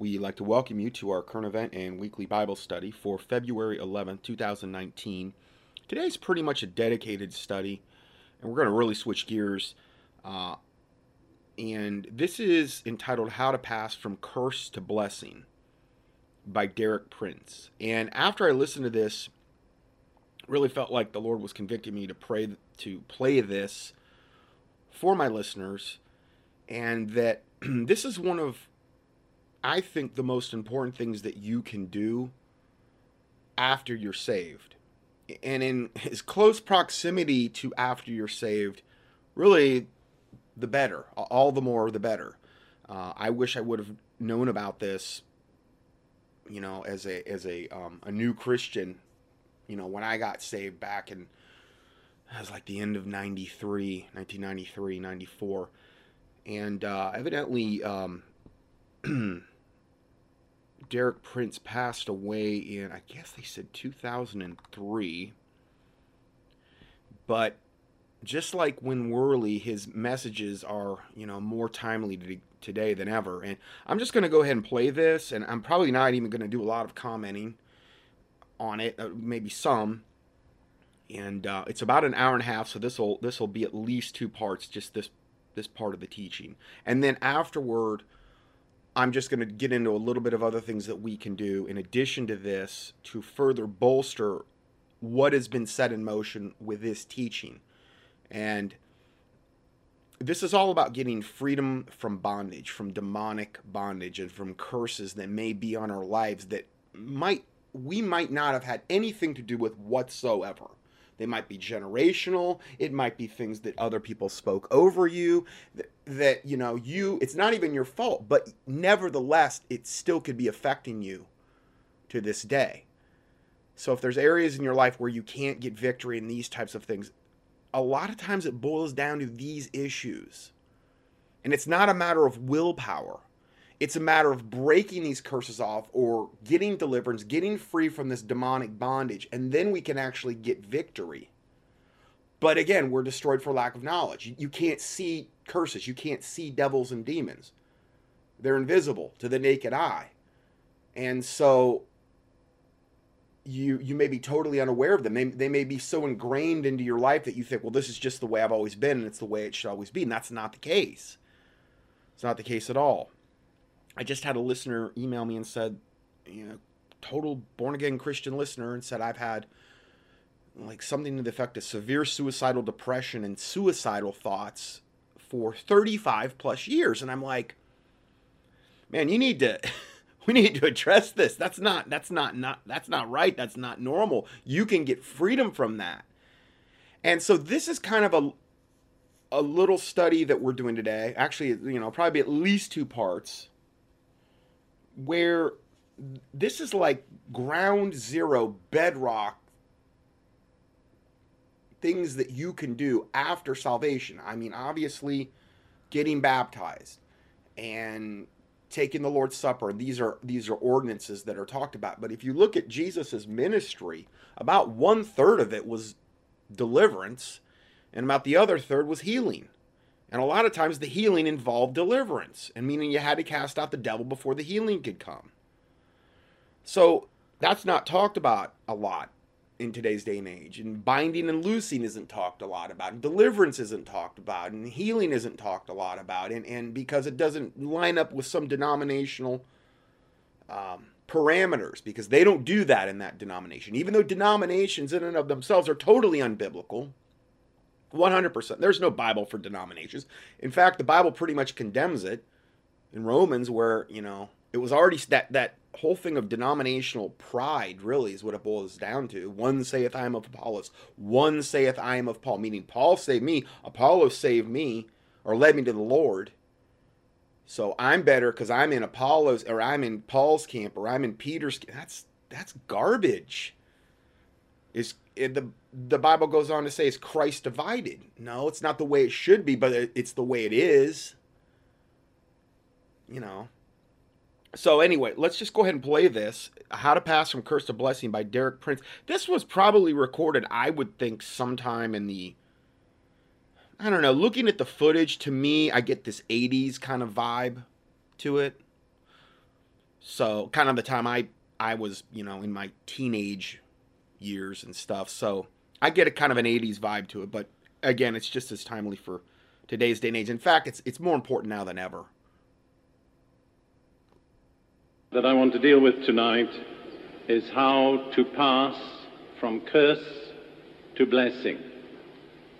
We'd like to welcome you to our current event and weekly Bible study for February 11th, 2019. Today's pretty much a dedicated study, and we're going to really switch gears. Uh, and this is entitled How to Pass from Curse to Blessing by Derek Prince. And after I listened to this, really felt like the Lord was convicting me to pray to play this for my listeners, and that this is one of, I think, the most important things that you can do after you're saved. And in as close proximity to after you're saved, really, the better. All the more, the better. Uh, I wish I would have known about this, you know, as a as a um, a new Christian you know, when I got saved back in, it was like the end of 93, 1993, 94. And uh, evidently, um, Derek Prince passed away in, I guess they said 2003. But just like Win Worley, his messages are, you know, more timely to, today than ever. And I'm just going to go ahead and play this, and I'm probably not even going to do a lot of commenting on it, uh, maybe some. And uh, it's about an hour and a half, so this will this will be at least two parts, just this this part of the teaching. And then afterward, I'm just going to get into a little bit of other things that we can do in addition to this to further bolster what has been set in motion with this teaching. And this is all about getting freedom from bondage, from demonic bondage, and from curses that may be on our lives that might we might not have had anything to do with whatsoever. They might be generational. It might be things that other people spoke over you that, that, you know, you, it's not even your fault, but nevertheless, it still could be affecting you to this day. So if there's areas in your life where you can't get victory in these types of things, a lot of times it boils down to these issues. And it's not a matter of willpower. It's a matter of breaking these curses off or getting deliverance, getting free from this demonic bondage, and then we can actually get victory. But again, we're destroyed for lack of knowledge. You can't see curses, you can't see devils and demons. They're invisible to the naked eye. And so you you may be totally unaware of them. They, they may be so ingrained into your life that you think, well, this is just the way I've always been and it's the way it should always be. And that's not the case. It's not the case at all. I just had a listener email me and said, you know, total born again Christian listener, and said I've had like something to the effect of severe suicidal depression and suicidal thoughts for 35 plus years. And I'm like, man, you need to. we need to address this. That's not that's not not that's not right. That's not normal. You can get freedom from that. And so this is kind of a a little study that we're doing today. Actually you know probably at least two parts where this is like ground zero bedrock things that you can do after salvation. I mean, obviously, getting baptized and taking the Lord's Supper. These are these are ordinances that are talked about. But if you look at Jesus's ministry, about one third of it was deliverance, and about the other third was healing. And a lot of times the healing involved deliverance, and meaning you had to cast out the devil before the healing could come. So that's not talked about a lot in today's day and age. And binding and loosing isn't talked a lot about. And deliverance isn't talked about. And healing isn't talked a lot about. And, and because it doesn't line up with some denominational um, parameters, because they don't do that in that denomination. Even though denominations in and of themselves are totally unbiblical, 100%. There's no Bible for denominations. In fact, the Bible pretty much condemns it in Romans where, you know, it was already that that whole thing of denominational pride really is what it boils down to. One saith I am of Apollos, one saith I am of Paul, meaning Paul saved me, Apollos saved me or led me to the Lord. So I'm better because I'm in Apollos or I'm in Paul's camp or I'm in Peter's camp. That's that's garbage. Is the the Bible goes on to say is Christ divided? No, it's not the way it should be, but it's the way it is. You know. So anyway, let's just go ahead and play this. How to Pass from Curse to Blessing by Derek Prince. This was probably recorded, I would think, sometime in the I don't know, looking at the footage, to me, I get this 80s kind of vibe to it. So kind of the time I I was, you know, in my teenage years and stuff. So I get a kind of an 80s vibe to it, but again, it's just as timely for today's day and age. In fact, it's it's more important now than ever. That I want to deal with tonight is how to pass from curse to blessing.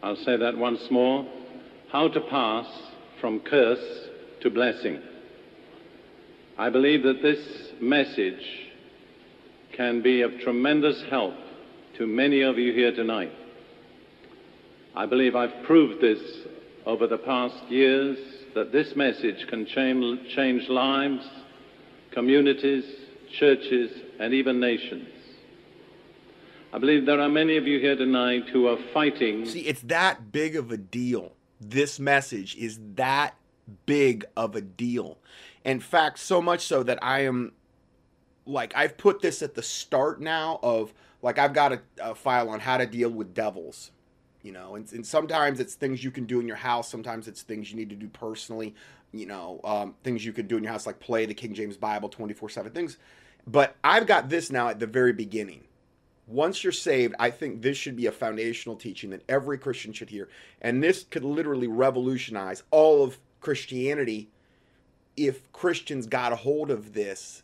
I'll say that once more. How to pass from curse to blessing. I believe that this message can be of tremendous help to many of you here tonight. I believe I've proved this over the past years that this message can change, lives, communities, churches, and even nations. I believe there are many of you here tonight who are fighting. See, it's that big of a deal. This message is that big of a deal. In fact, so much so that I am like, I've put this at the start now of like, I've got a, a file on how to deal with devils. You know, and, and, sometimes it's things you can do in your house. Sometimes it's things you need to do personally. You know, um, things you can do in your house, like play the King James Bible 24 7 things. But I've got this now at the very beginning once you're saved, I think this should be a foundational teaching that every Christian should hear. And this could literally revolutionize all of Christianity if Christians got a hold of this.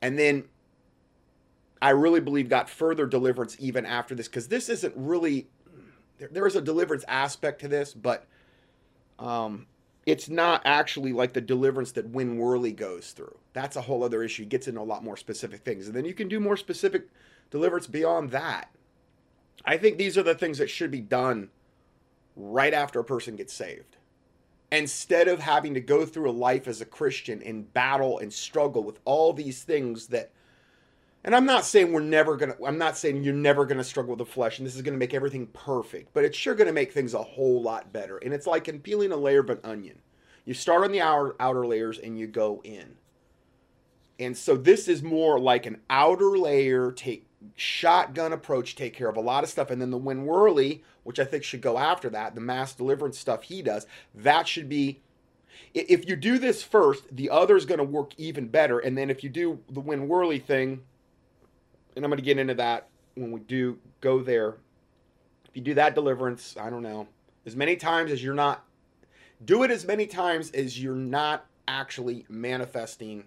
And then I really believe got further deliverance even after this, because this isn't really, there, there is a deliverance aspect to this, but um, it's not actually like the deliverance that Win Worley goes through. That's a whole other issue. He gets into a lot more specific things. And then you can do more specific deliverance beyond that. I think these are the things that should be done right after a person gets saved. Instead of having to go through a life as a Christian and battle and struggle with all these things that and I'm not saying we're never going to I'm not saying you're never going to struggle with the flesh and this is going to make everything perfect, but it's sure going to make things a whole lot better. And it's like in peeling a layer of an onion. You start on the outer, outer layers and you go in. And so this is more like an outer layer take shotgun approach take care of a lot of stuff and then the Win Worley which i think should go after that the mass deliverance stuff he does that should be if you do this first the other is going to work even better and then if you do the Win Worley thing and i'm going to get into that when we do go there. If you do that deliverance i don't know as many times as you're not do it as many times as you're not actually manifesting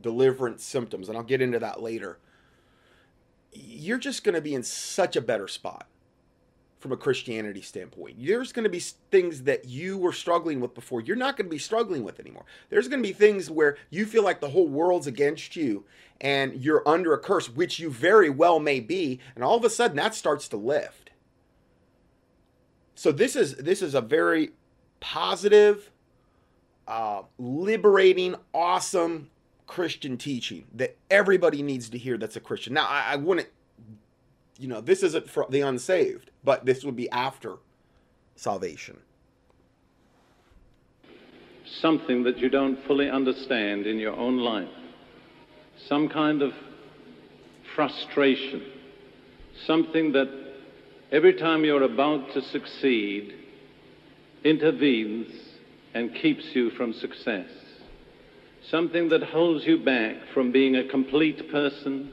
deliverance symptoms and i'll get into that later. You're just going to be in such a better spot from a Christianity standpoint. There's going to be things that you were struggling with before you're not going to be struggling with anymore. There's going to be things where you feel like the whole world's against you and you're under a curse, which you very well may be, and all of a sudden that starts to lift. So this is this is a very positive, uh, liberating, awesome Christian teaching that everybody needs to hear that's a Christian. Now, I, I wouldn't, you know, this isn't for the unsaved, but this would be after salvation. Something that you don't fully understand in your own life, some kind of frustration, something that every time you're about to succeed intervenes and keeps you from success. Something that holds you back from being a complete person,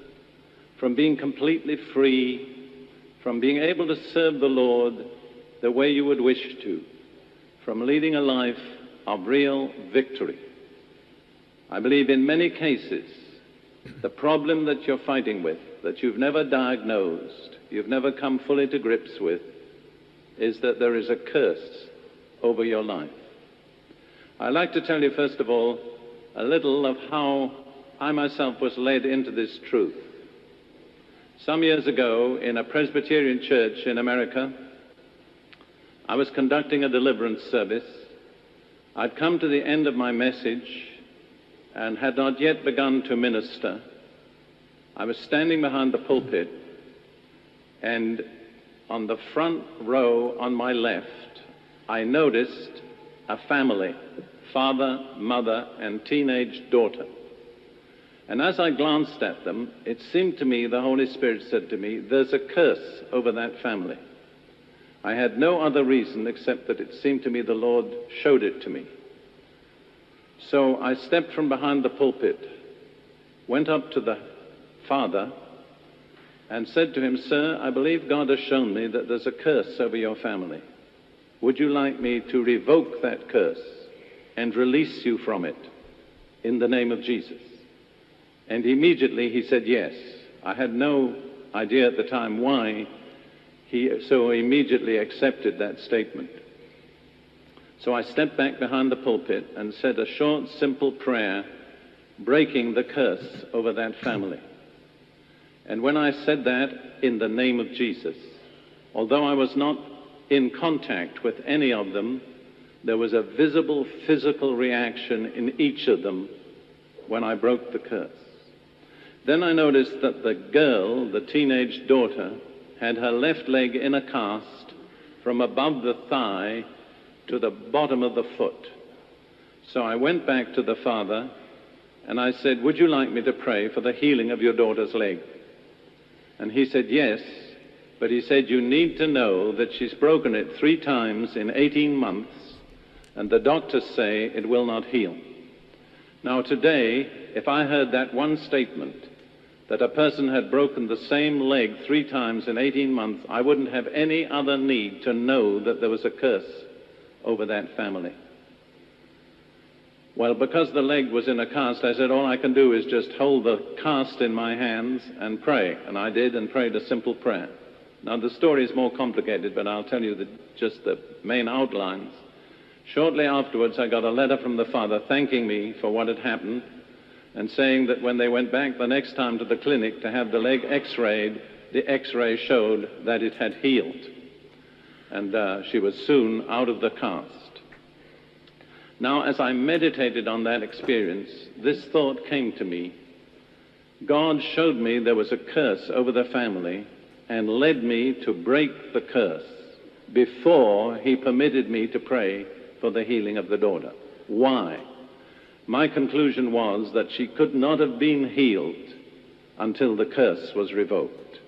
from being completely free, from being able to serve the Lord the way you would wish to, from leading a life of real victory. I believe in many cases, the problem that you're fighting with, that you've never diagnosed, you've never come fully to grips with, is that there is a curse over your life. I'd like to tell you, first of all, a little of how I myself was led into this truth. Some years ago, in a Presbyterian church in America, I was conducting a deliverance service. I'd come to the end of my message and had not yet begun to minister. I was standing behind the pulpit, and on the front row on my left, I noticed a family father, mother, and teenage daughter. And as I glanced at them, it seemed to me, the Holy Spirit said to me, there's a curse over that family. I had no other reason except that it seemed to me the Lord showed it to me. So I stepped from behind the pulpit went up to the father and said to him, Sir, I believe God has shown me that there's a curse over your family. Would you like me to revoke that curse and release you from it in the name of Jesus? And immediately he said yes. I had no idea at the time why he so immediately accepted that statement. So I stepped back behind the pulpit and said a short, simple prayer breaking the curse over that family. And when I said that in the name of Jesus, although I was not in contact with any of them, there was a visible physical reaction in each of them when I broke the curse. Then I noticed that the girl, the teenage daughter, had her left leg in a cast from above the thigh to the bottom of the foot. So I went back to the father and I said, Would you like me to pray for the healing of your daughter's leg? And he said, Yes. But he said, You need to know that she's broken it three times in 18 months, and the doctors say it will not heal. Now, today, if I heard that one statement, that a person had broken the same leg three times in 18 months, I wouldn't have any other need to know that there was a curse over that family. Well, because the leg was in a cast, I said, all I can do is just hold the cast in my hands and pray. And I did and prayed a simple prayer. Now, the story is more complicated, but I'll tell you the, just the main outlines. Shortly afterwards, I got a letter from the father thanking me for what had happened and saying that when they went back the next time to the clinic to have the leg x rayed, the x ray showed that it had healed. And uh, she was soon out of the cast. Now, as I meditated on that experience, this thought came to me. God showed me there was a curse over the family and led me to break the curse before he permitted me to pray for the healing of the daughter. Why? My conclusion was that she could not have been healed until the curse was revoked.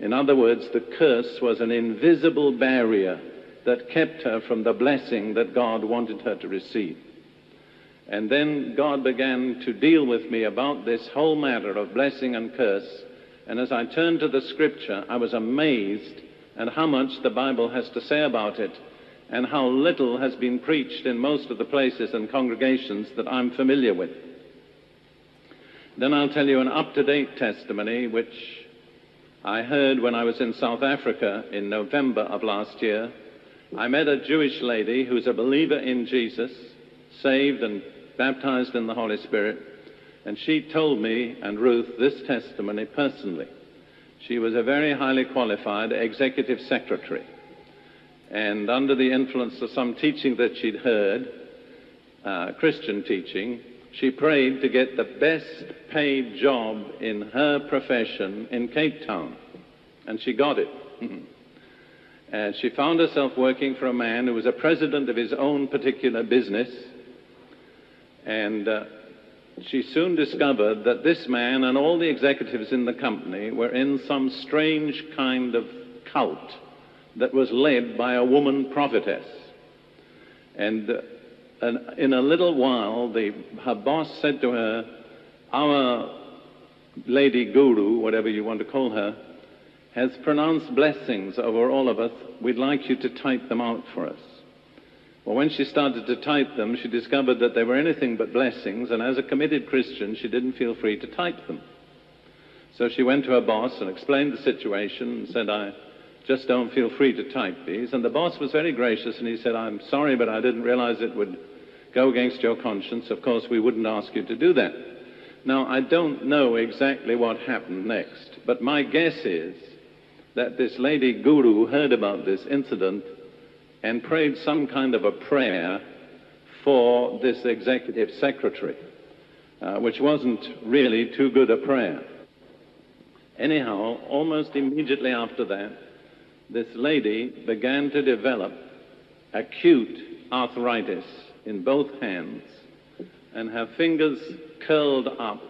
In other words, the curse was an invisible barrier that kept her from the blessing that God wanted her to receive. And then God began to deal with me about this whole matter of blessing and curse. And as I turned to the scripture, I was amazed at how much the Bible has to say about it and how little has been preached in most of the places and congregations that I'm familiar with. Then I'll tell you an up to date testimony which I heard when I was in South Africa in November of last year. I met a Jewish lady who's a believer in Jesus, saved and baptized in the Holy Spirit, and she told me and Ruth this testimony personally. She was a very highly qualified executive secretary, and under the influence of some teaching that she'd heard, uh, Christian teaching, she prayed to get the best paid job in her profession in Cape Town, and she got it. and she found herself working for a man who was a president of his own particular business. And uh, she soon discovered that this man and all the executives in the company were in some strange kind of cult that was led by a woman prophetess. And, uh, and in a little while, the, her boss said to her, Our lady guru, whatever you want to call her, has pronounced blessings over all of us. We'd like you to type them out for us. Well, when she started to type them, she discovered that they were anything but blessings, and as a committed Christian, she didn't feel free to type them. So she went to her boss and explained the situation and said, I just don't feel free to type these. And the boss was very gracious, and he said, I'm sorry, but I didn't realize it would go against your conscience. Of course, we wouldn't ask you to do that. Now, I don't know exactly what happened next, but my guess is that this lady guru heard about this incident and prayed some kind of a prayer for this executive secretary, uh, which wasn't really too good a prayer. Anyhow, almost immediately after that, this lady began to develop acute arthritis in both hands, and her fingers curled up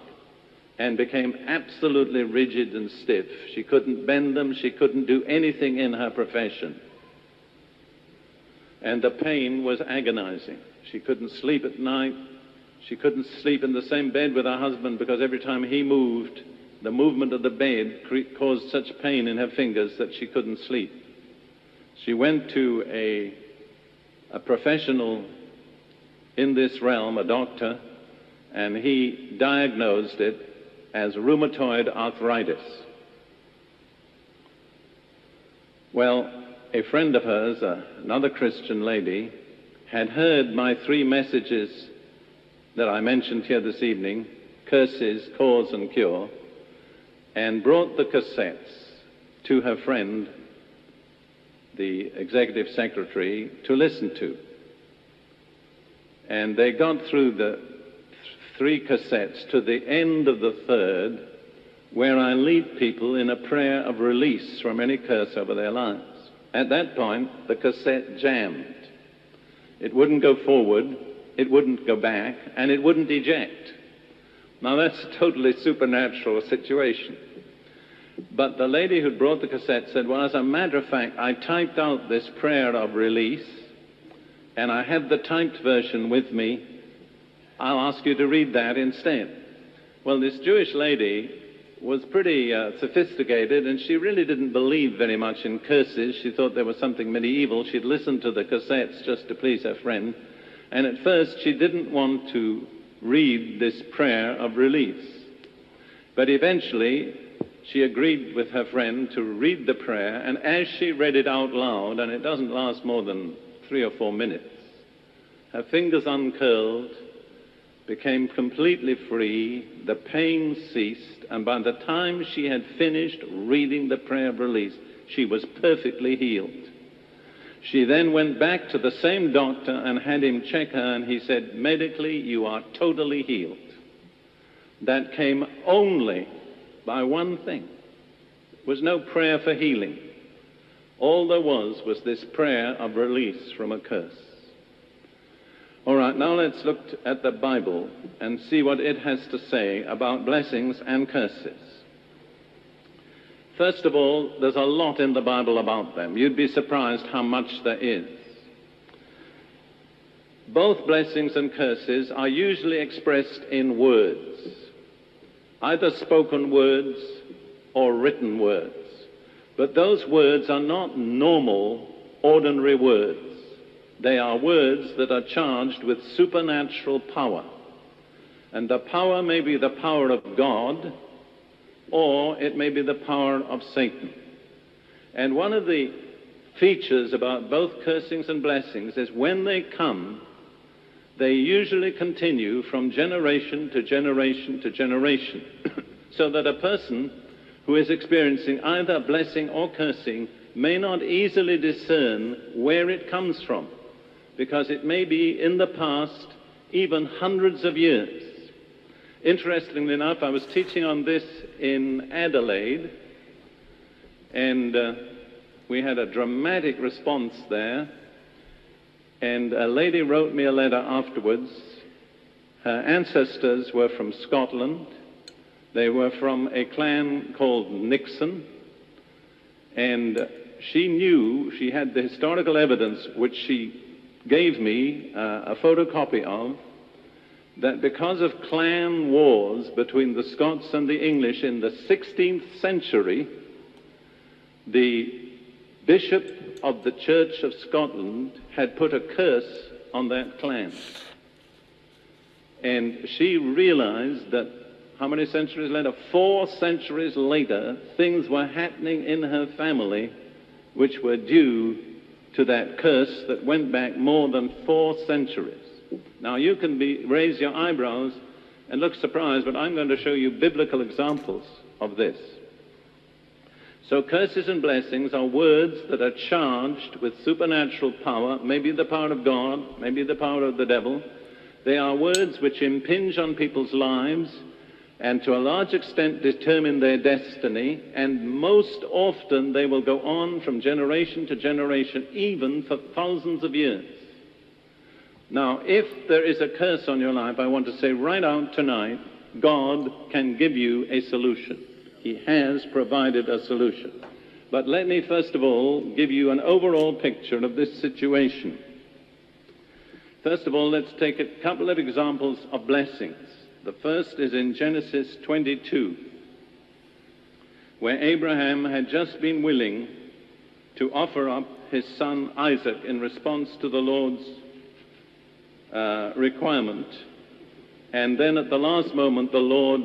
and became absolutely rigid and stiff. She couldn't bend them, she couldn't do anything in her profession and the pain was agonizing. She couldn't sleep at night. She couldn't sleep in the same bed with her husband because every time he moved, the movement of the bed caused such pain in her fingers that she couldn't sleep. She went to a, a professional in this realm, a doctor, and he diagnosed it as rheumatoid arthritis. Well, a friend of hers, uh, another Christian lady, had heard my three messages that I mentioned here this evening curses, cause, and cure and brought the cassettes to her friend, the executive secretary, to listen to. And they got through the th- three cassettes to the end of the third, where I lead people in a prayer of release from any curse over their lives. At that point, the cassette jammed. It wouldn't go forward, it wouldn't go back, and it wouldn't eject. Now, that's a totally supernatural situation. But the lady who brought the cassette said, Well, as a matter of fact, I typed out this prayer of release, and I have the typed version with me. I'll ask you to read that instead. Well, this Jewish lady was pretty uh, sophisticated, and she really didn't believe very much in curses. She thought there was something medieval. She'd listened to the cassettes just to please her friend. And at first, she didn't want to read this prayer of release. But eventually, she agreed with her friend to read the prayer, and as she read it out loud, and it doesn't last more than three or four minutes, her fingers uncurled, became completely free, the pain ceased, and by the time she had finished reading the prayer of release, she was perfectly healed. She then went back to the same doctor and had him check her, and he said, Medically, you are totally healed. That came only by one thing. It was no prayer for healing. All there was was this prayer of release from a curse. All right, now let's look at the Bible and see what it has to say about blessings and curses. First of all, there's a lot in the Bible about them. You'd be surprised how much there is. Both blessings and curses are usually expressed in words, either spoken words or written words. But those words are not normal, ordinary words. They are words that are charged with supernatural power. And the power may be the power of God, or it may be the power of Satan. And one of the features about both cursings and blessings is when they come, they usually continue from generation to generation to generation. so that a person who is experiencing either blessing or cursing may not easily discern where it comes from, because it may be in the past even hundreds of years. Interestingly enough, I was teaching on this in Adelaide, and uh, we had a dramatic response there. And a lady wrote me a letter afterwards. Her ancestors were from Scotland. They were from a clan called Nixon. And she knew, she had the historical evidence, which she gave me uh, a photocopy of, that because of clan wars between the Scots and the English in the 16th century, the Bishop of the Church of Scotland had put a curse on that clan. And she realized that how many centuries later? Four centuries later, things were happening in her family which were due to that curse that went back more than four centuries. Now, you can be, raise your eyebrows and look surprised, but I'm going to show you biblical examples of this. So, curses and blessings are words that are charged with supernatural power, maybe the power of God, maybe the power of the devil. They are words which impinge on people's lives and to a large extent determine their destiny, and most often they will go on from generation to generation, even for thousands of years. Now, if there is a curse on your life, I want to say right out tonight, God can give you a solution. He has provided a solution. But let me first of all give you an overall picture of this situation. First of all, let's take a couple of examples of blessings. The first is in Genesis 22, where Abraham had just been willing to offer up his son Isaac in response to the Lord's uh, requirement. And then at the last moment, the Lord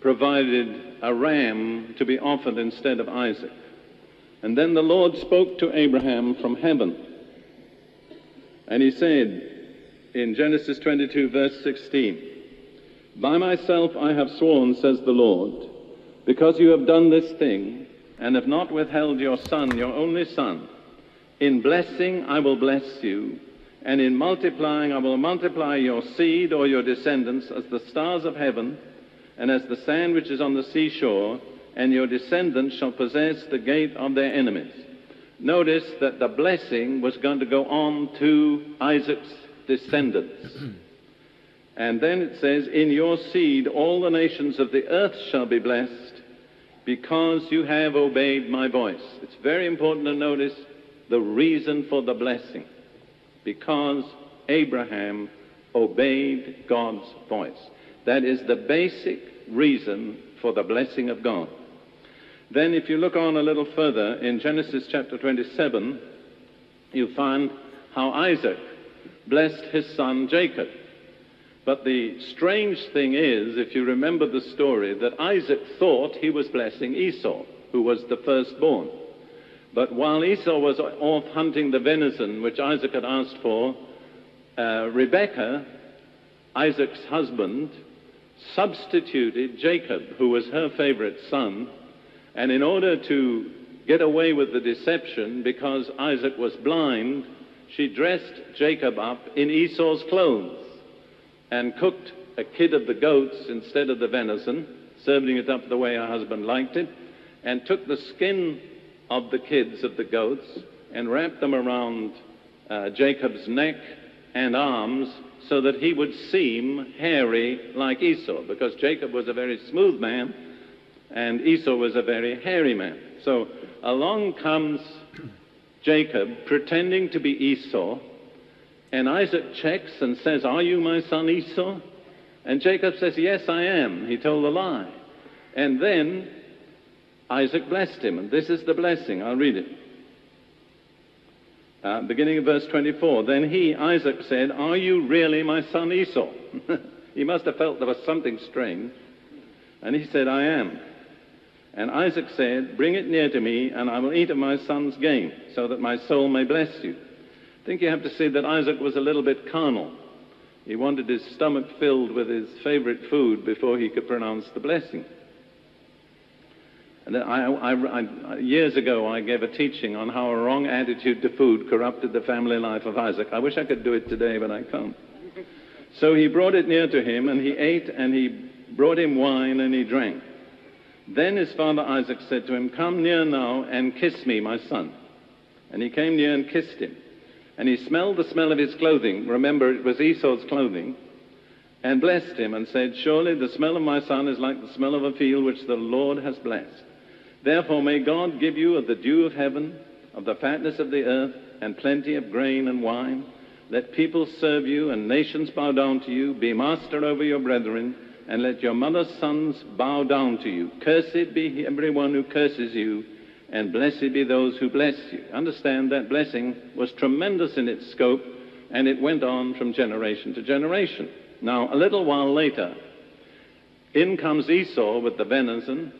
provided a ram to be offered instead of Isaac. And then the Lord spoke to Abraham from heaven. And he said in Genesis 22, verse 16, By myself I have sworn, says the Lord, because you have done this thing and have not withheld your son, your only son. In blessing I will bless you, and in multiplying I will multiply your seed or your descendants as the stars of heaven and as the sand which is on the seashore, and your descendants shall possess the gate of their enemies. Notice that the blessing was going to go on to Isaac's descendants. and then it says, In your seed all the nations of the earth shall be blessed, because you have obeyed my voice. It's very important to notice the reason for the blessing. Because Abraham obeyed God's voice. That is the basic reason for the blessing of God. Then, if you look on a little further in Genesis chapter 27, you find how Isaac blessed his son Jacob. But the strange thing is, if you remember the story, that Isaac thought he was blessing Esau, who was the firstborn. But while Esau was off hunting the venison which Isaac had asked for, uh, Rebekah, Isaac's husband, substituted Jacob, who was her favorite son, and in order to get away with the deception, because Isaac was blind, she dressed Jacob up in Esau's clothes and cooked a kid of the goats instead of the venison, serving it up the way her husband liked it, and took the skin of the kids of the goats and wrapped them around uh, Jacob's neck and arms so that he would seem hairy like Esau, because Jacob was a very smooth man and Esau was a very hairy man. So along comes Jacob pretending to be Esau, and Isaac checks and says, Are you my son Esau? And Jacob says, Yes, I am. He told a lie. And then Isaac blessed him, and this is the blessing. I'll read it. Uh, beginning of verse 24. Then he, Isaac, said, Are you really my son Esau? he must have felt there was something strange. And he said, I am. And Isaac said, Bring it near to me, and I will eat of my son's game, so that my soul may bless you. I think you have to see that Isaac was a little bit carnal. He wanted his stomach filled with his favorite food before he could pronounce the blessing. I, I, I, years ago, I gave a teaching on how a wrong attitude to food corrupted the family life of Isaac. I wish I could do it today, but I can't. So he brought it near to him, and he ate, and he brought him wine, and he drank. Then his father Isaac said to him, Come near now and kiss me, my son. And he came near and kissed him. And he smelled the smell of his clothing. Remember, it was Esau's clothing and blessed him and said, Surely the smell of my son is like the smell of a field which the Lord has blessed. Therefore, may God give you of the dew of heaven, of the fatness of the earth, and plenty of grain and wine. Let people serve you, and nations bow down to you. Be master over your brethren, and let your mother's sons bow down to you. Cursed be everyone who curses you, and blessed be those who bless you. Understand that blessing was tremendous in its scope, and it went on from generation to generation. Now, a little while later, in comes Esau with the venison,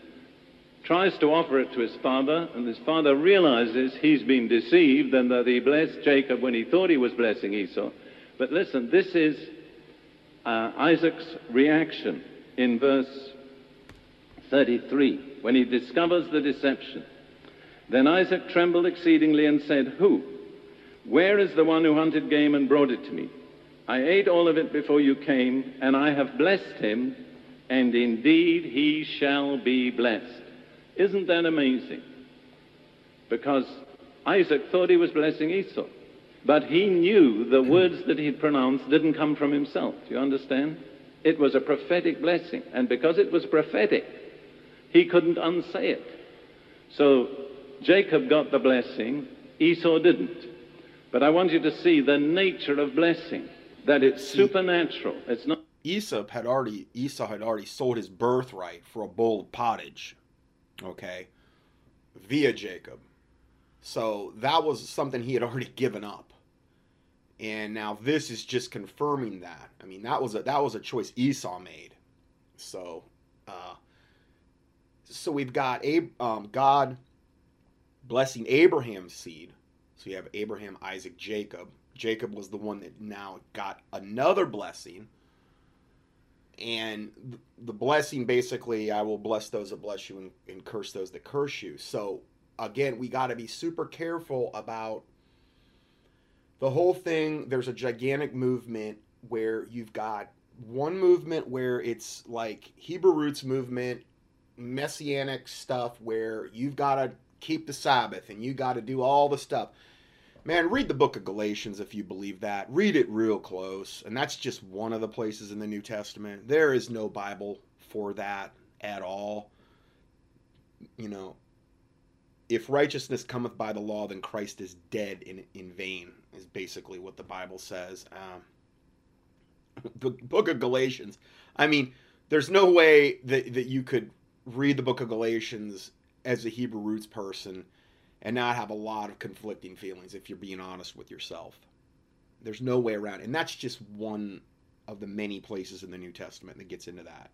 tries to offer it to his father, and his father realizes he's been deceived and that he blessed Jacob when he thought he was blessing Esau. But listen, this is uh, Isaac's reaction in verse 33 when he discovers the deception. Then Isaac trembled exceedingly and said, Who? Where is the one who hunted game and brought it to me? I ate all of it before you came, and I have blessed him, and indeed he shall be blessed. Isn't that amazing? Because Isaac thought he was blessing Esau. But he knew the words that he'd pronounced didn't come from himself. Do you understand? It was a prophetic blessing. And because it was prophetic, he couldn't unsay it. So Jacob got the blessing, Esau didn't. But I want you to see the nature of blessing, that it's supernatural. It's not. Esau had already Esau had already sold his birthright for a bowl of pottage, okay, via Jacob. So that was something he had already given up. And now this is just confirming that. I mean, that was a that was a choice Esau made. So, uh, so we've got Ab- um, God blessing Abraham's seed. So you have Abraham, Isaac, Jacob. Jacob was the one that now got another blessing. And the blessing basically, I will bless those that bless you and, and curse those that curse you. So again, we got to be super careful about the whole thing. There's a gigantic movement where you've got one movement where it's like Hebrew roots movement, messianic stuff where you've got to keep the Sabbath and you got to do all the stuff. Man, read the book of Galatians if you believe that. Read it real close. And that's just one of the places in the New Testament. There is no Bible for that at all. You know, if righteousness cometh by the law, then Christ is dead in, in vain, is basically what the Bible says. Um, the book of Galatians, I mean, there's no way that, that you could read the book of Galatians as a Hebrew roots person and not have a lot of conflicting feelings if you're being honest with yourself. There's no way around it. And that's just one of the many places in the New Testament that gets into that.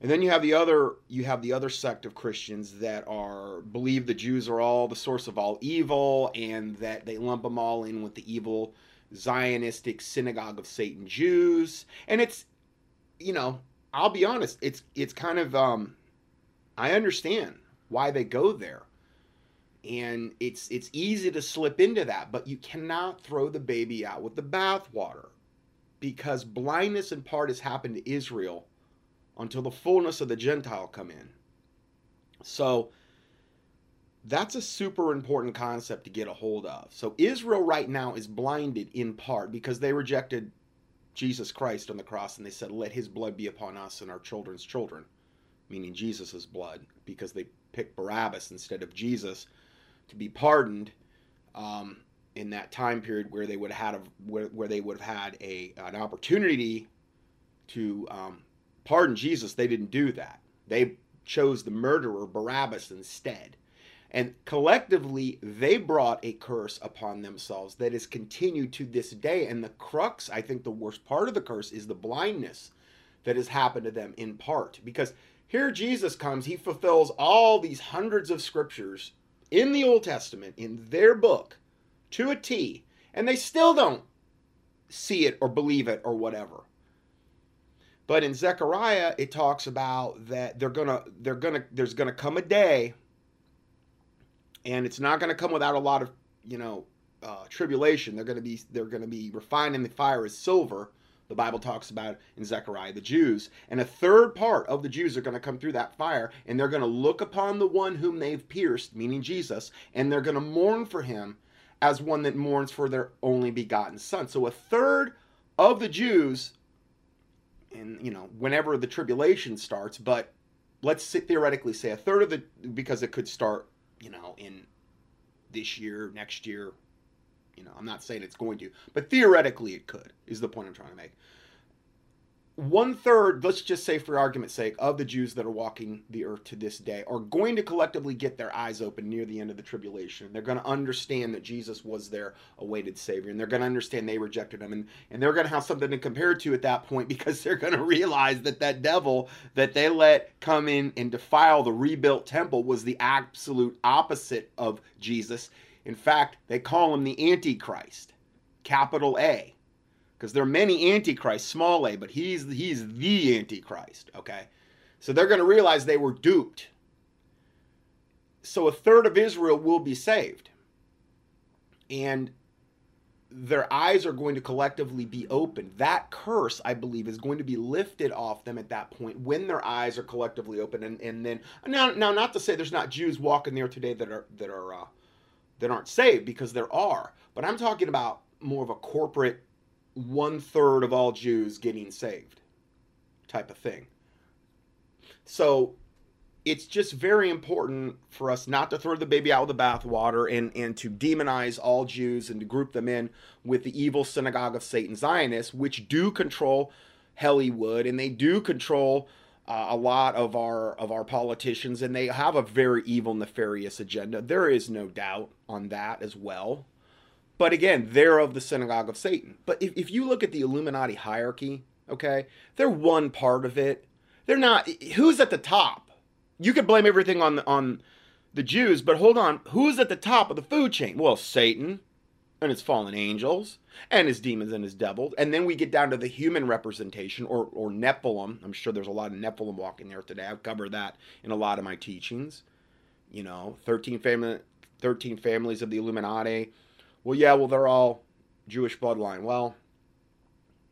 And then you have the other you have the other sect of Christians that are believe the Jews are all the source of all evil and that they lump them all in with the evil Zionistic synagogue of Satan Jews. And it's you know, I'll be honest, it's it's kind of um I understand why they go there. And it's it's easy to slip into that, but you cannot throw the baby out with the bathwater because blindness in part has happened to Israel until the fullness of the Gentile come in. So that's a super important concept to get a hold of. So Israel right now is blinded in part because they rejected Jesus Christ on the cross and they said, Let his blood be upon us and our children's children, meaning Jesus' blood, because they picked Barabbas instead of Jesus to be pardoned um, in that time period where they would have had a, where, where they would have had a an opportunity to um, pardon Jesus, they didn't do that. They chose the murderer Barabbas instead. And collectively, they brought a curse upon themselves that is continued to this day. And the crux, I think the worst part of the curse is the blindness that has happened to them in part. Because here Jesus comes, he fulfills all these hundreds of scriptures in the Old Testament, in their book, to a T, and they still don't see it or believe it or whatever. But in Zechariah, it talks about that they're gonna they're gonna there's gonna come a day, and it's not gonna come without a lot of you know uh, tribulation. They're gonna be they're gonna be refined in the fire as silver. The Bible talks about in Zechariah the Jews, and a third part of the Jews are going to come through that fire, and they're going to look upon the one whom they've pierced, meaning Jesus, and they're going to mourn for him as one that mourns for their only begotten son. So a third of the Jews and you know whenever the tribulation starts but let's theoretically say a third of the because it could start you know in this year next year you know i'm not saying it's going to but theoretically it could is the point i'm trying to make one third, let's just say for argument's sake, of the Jews that are walking the earth to this day are going to collectively get their eyes open near the end of the tribulation. They're going to understand that Jesus was their awaited Savior, and they're going to understand they rejected him, and, and they're going to have something to compare to at that point because they're going to realize that that devil that they let come in and defile the rebuilt temple was the absolute opposite of Jesus. In fact, they call him the Antichrist, capital A because there are many antichrists, small a, but he's he's the antichrist. Okay, so they're going to realize they were duped. So a third of Israel will be saved, and their eyes are going to collectively be opened. That curse, I believe, is going to be lifted off them at that point when their eyes are collectively open. And, and then now, now, not to say there's not Jews walking there today that are that are uh, that aren't saved because there are, but I'm talking about more of a corporate one third of all Jews getting saved type of thing. So it's just very important for us not to throw the baby out with the bathwater and, and to demonize all Jews and to group them in with the evil synagogue of Satan Zionists, which do control Hollywood and they do control uh, a lot of our of our politicians and they have a very evil nefarious agenda. There is no doubt on that as well. But again, they're of the synagogue of Satan. But if, if you look at the Illuminati hierarchy, okay, they're one part of it. They're not who's at the top? You could blame everything on on the Jews, but hold on, who's at the top of the food chain? Well, Satan and his fallen angels and his demons and his devils. And then we get down to the human representation or, or Nephilim. I'm sure there's a lot of Nephilim walking there today. I've covered that in a lot of my teachings. You know, 13, fam- 13 families of the Illuminati. Well, yeah, well, they're all Jewish bloodline. Well,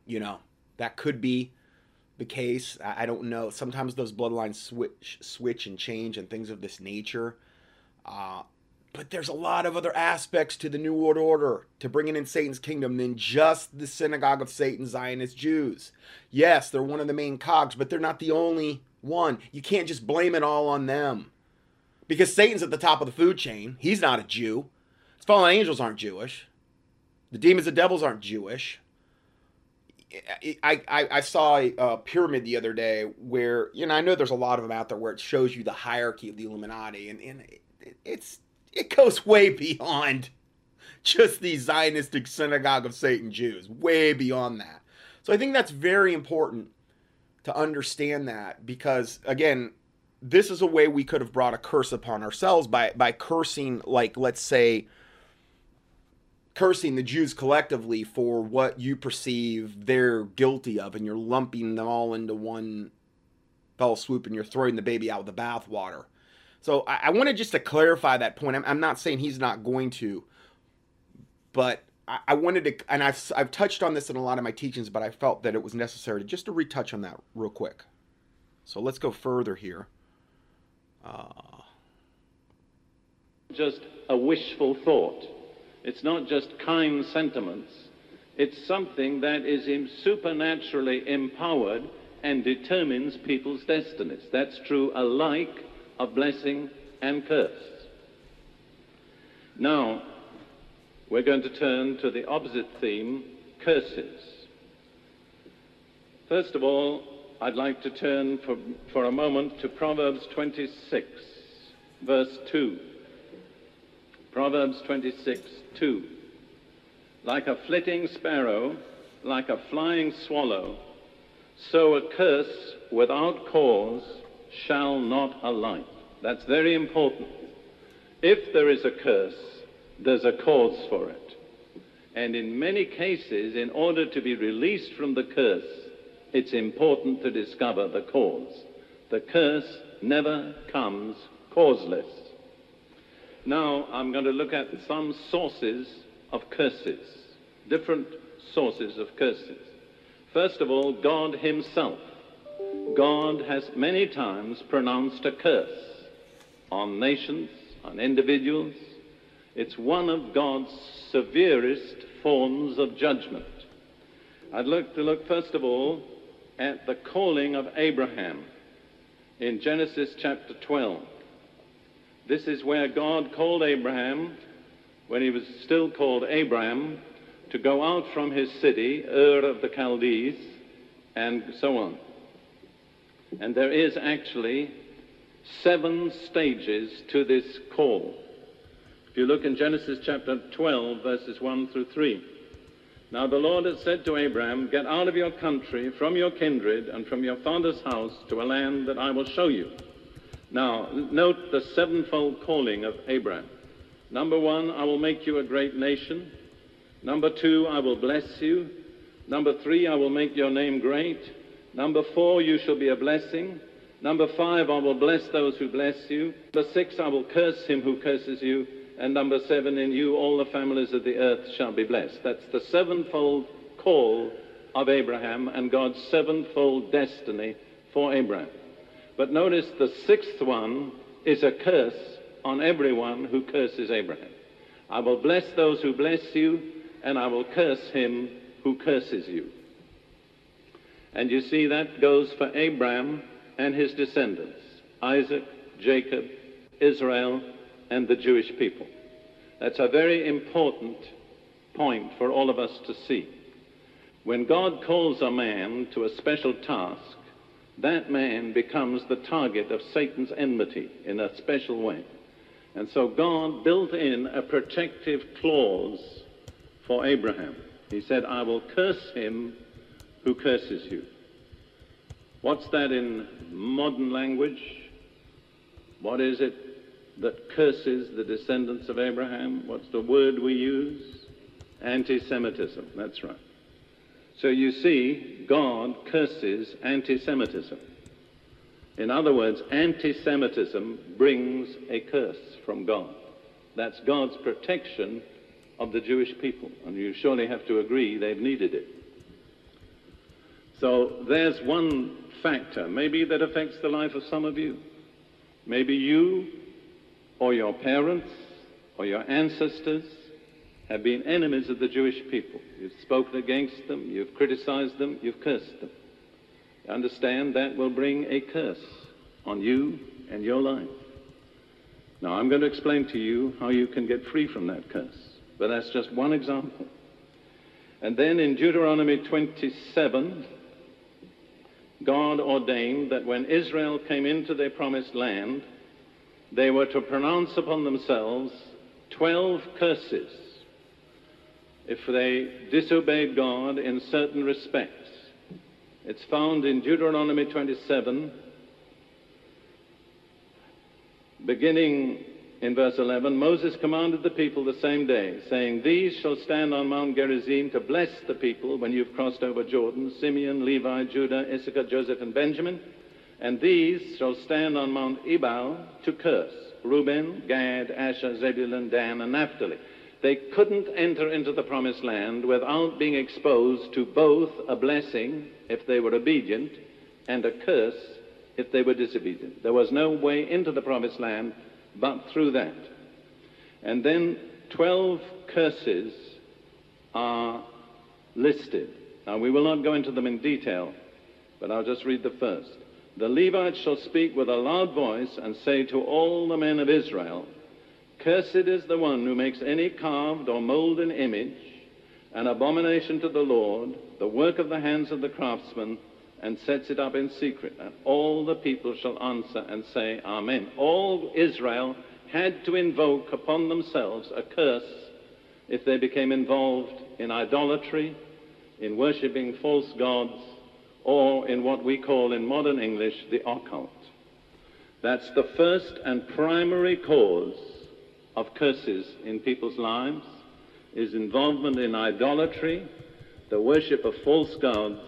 you know, that could be the case. I, I don't know. Sometimes those bloodlines switch, switch and change and things of this nature. Uh, but there's a lot of other aspects to the New World Order to bringing in Satan's kingdom than just the synagogue of Satan, Zionist Jews. Yes, they're one of the main cogs, but they're not the only one. You can't just blame it all on them. Because Satan's at the top of the food chain. He's not a Jew. His fallen angels aren't Jewish. The demons and devils aren't Jewish. I, I, I saw a, pyramid the other day where, you know, I know there's a lot of them out there where it shows you the hierarchy of the Illuminati, and, and it, it's it goes way beyond just the Zionistic synagogue of Satan Jews, way beyond that. So I think that's very important to understand that because, again, this is a way we could have brought a curse upon ourselves by, by cursing, like, let's say, cursing the Jews collectively for what you perceive they're guilty of, and you're lumping them all into one fell swoop and you're throwing the baby out with the bathwater. So I, I wanted just to clarify that point. I'm, I'm, not saying he's not going to, but I, I, wanted to, and I've, I've touched on this in a lot of my teachings, but I felt that it was necessary to just to retouch on that real quick. So let's go further here. Uh, just a wishful thought. It's not just kind sentiments. It's something that is supernaturally empowered and determines people's destinies. That's true alike of blessing and curse. Now, we're going to turn to the opposite theme curses. First of all, I'd like to turn for, for a moment to Proverbs 26, verse 2. Proverbs 26, 2. Like a flitting sparrow, like a flying swallow, so a curse without cause shall not alight. That's very important. If there is a curse, there's a cause for it. And in many cases, in order to be released from the curse, it's important to discover the cause. The curse never comes causeless. Now I'm going to look at some sources of curses, different sources of curses. First of all, God Himself. God has many times pronounced a curse on nations, on individuals. It's one of God's severest forms of judgment. I'd like to look first of all at the calling of Abraham in Genesis chapter 12. This is where God called Abraham, when he was still called Abraham, to go out from his city, Ur of the Chaldees, and so on. And there is actually seven stages to this call. If you look in Genesis chapter 12, verses 1 through 3. Now the Lord had said to Abraham, Get out of your country, from your kindred, and from your father's house to a land that I will show you. Now, note the sevenfold calling of Abraham. Number one, I will make you a great nation. Number two, I will bless you. Number three, I will make your name great. Number four, you shall be a blessing. Number five, I will bless those who bless you. Number six, I will curse him who curses you. And number seven, in you all the families of the earth shall be blessed. That's the sevenfold call of Abraham and God's sevenfold destiny for Abraham. But notice the sixth one is a curse on everyone who curses Abraham. I will bless those who bless you, and I will curse him who curses you. And you see, that goes for Abraham and his descendants Isaac, Jacob, Israel, and the Jewish people. That's a very important point for all of us to see. When God calls a man to a special task, that man becomes the target of Satan's enmity in a special way. And so God built in a protective clause for Abraham. He said, I will curse him who curses you. What's that in modern language? What is it that curses the descendants of Abraham? What's the word we use? Anti Semitism. That's right. So you see, God curses anti Semitism. In other words, anti Semitism brings a curse from God. That's God's protection of the Jewish people. And you surely have to agree they've needed it. So there's one factor, maybe that affects the life of some of you. Maybe you or your parents or your ancestors have been enemies of the Jewish people. You've spoken against them, you've criticized them, you've cursed them. You understand that will bring a curse on you and your life. Now, I'm going to explain to you how you can get free from that curse, but that's just one example. And then in Deuteronomy 27, God ordained that when Israel came into their promised land, they were to pronounce upon themselves 12 curses if they disobeyed God in certain respects. It's found in Deuteronomy 27, beginning in verse 11. Moses commanded the people the same day, saying, These shall stand on Mount Gerizim to bless the people when you've crossed over Jordan Simeon, Levi, Judah, Issachar, Joseph, and Benjamin. And these shall stand on Mount Ebal to curse Reuben, Gad, Asher, Zebulun, Dan, and Naphtali. They couldn't enter into the promised land without being exposed to both a blessing if they were obedient and a curse if they were disobedient. There was no way into the promised land but through that. And then 12 curses are listed. Now, we will not go into them in detail, but I'll just read the first. The Levites shall speak with a loud voice and say to all the men of Israel, Cursed is the one who makes any carved or molden image, an abomination to the Lord, the work of the hands of the craftsman, and sets it up in secret. And all the people shall answer and say, Amen. All Israel had to invoke upon themselves a curse if they became involved in idolatry, in worshipping false gods, or in what we call in modern English the occult. That's the first and primary cause of curses in people's lives is involvement in idolatry, the worship of false gods,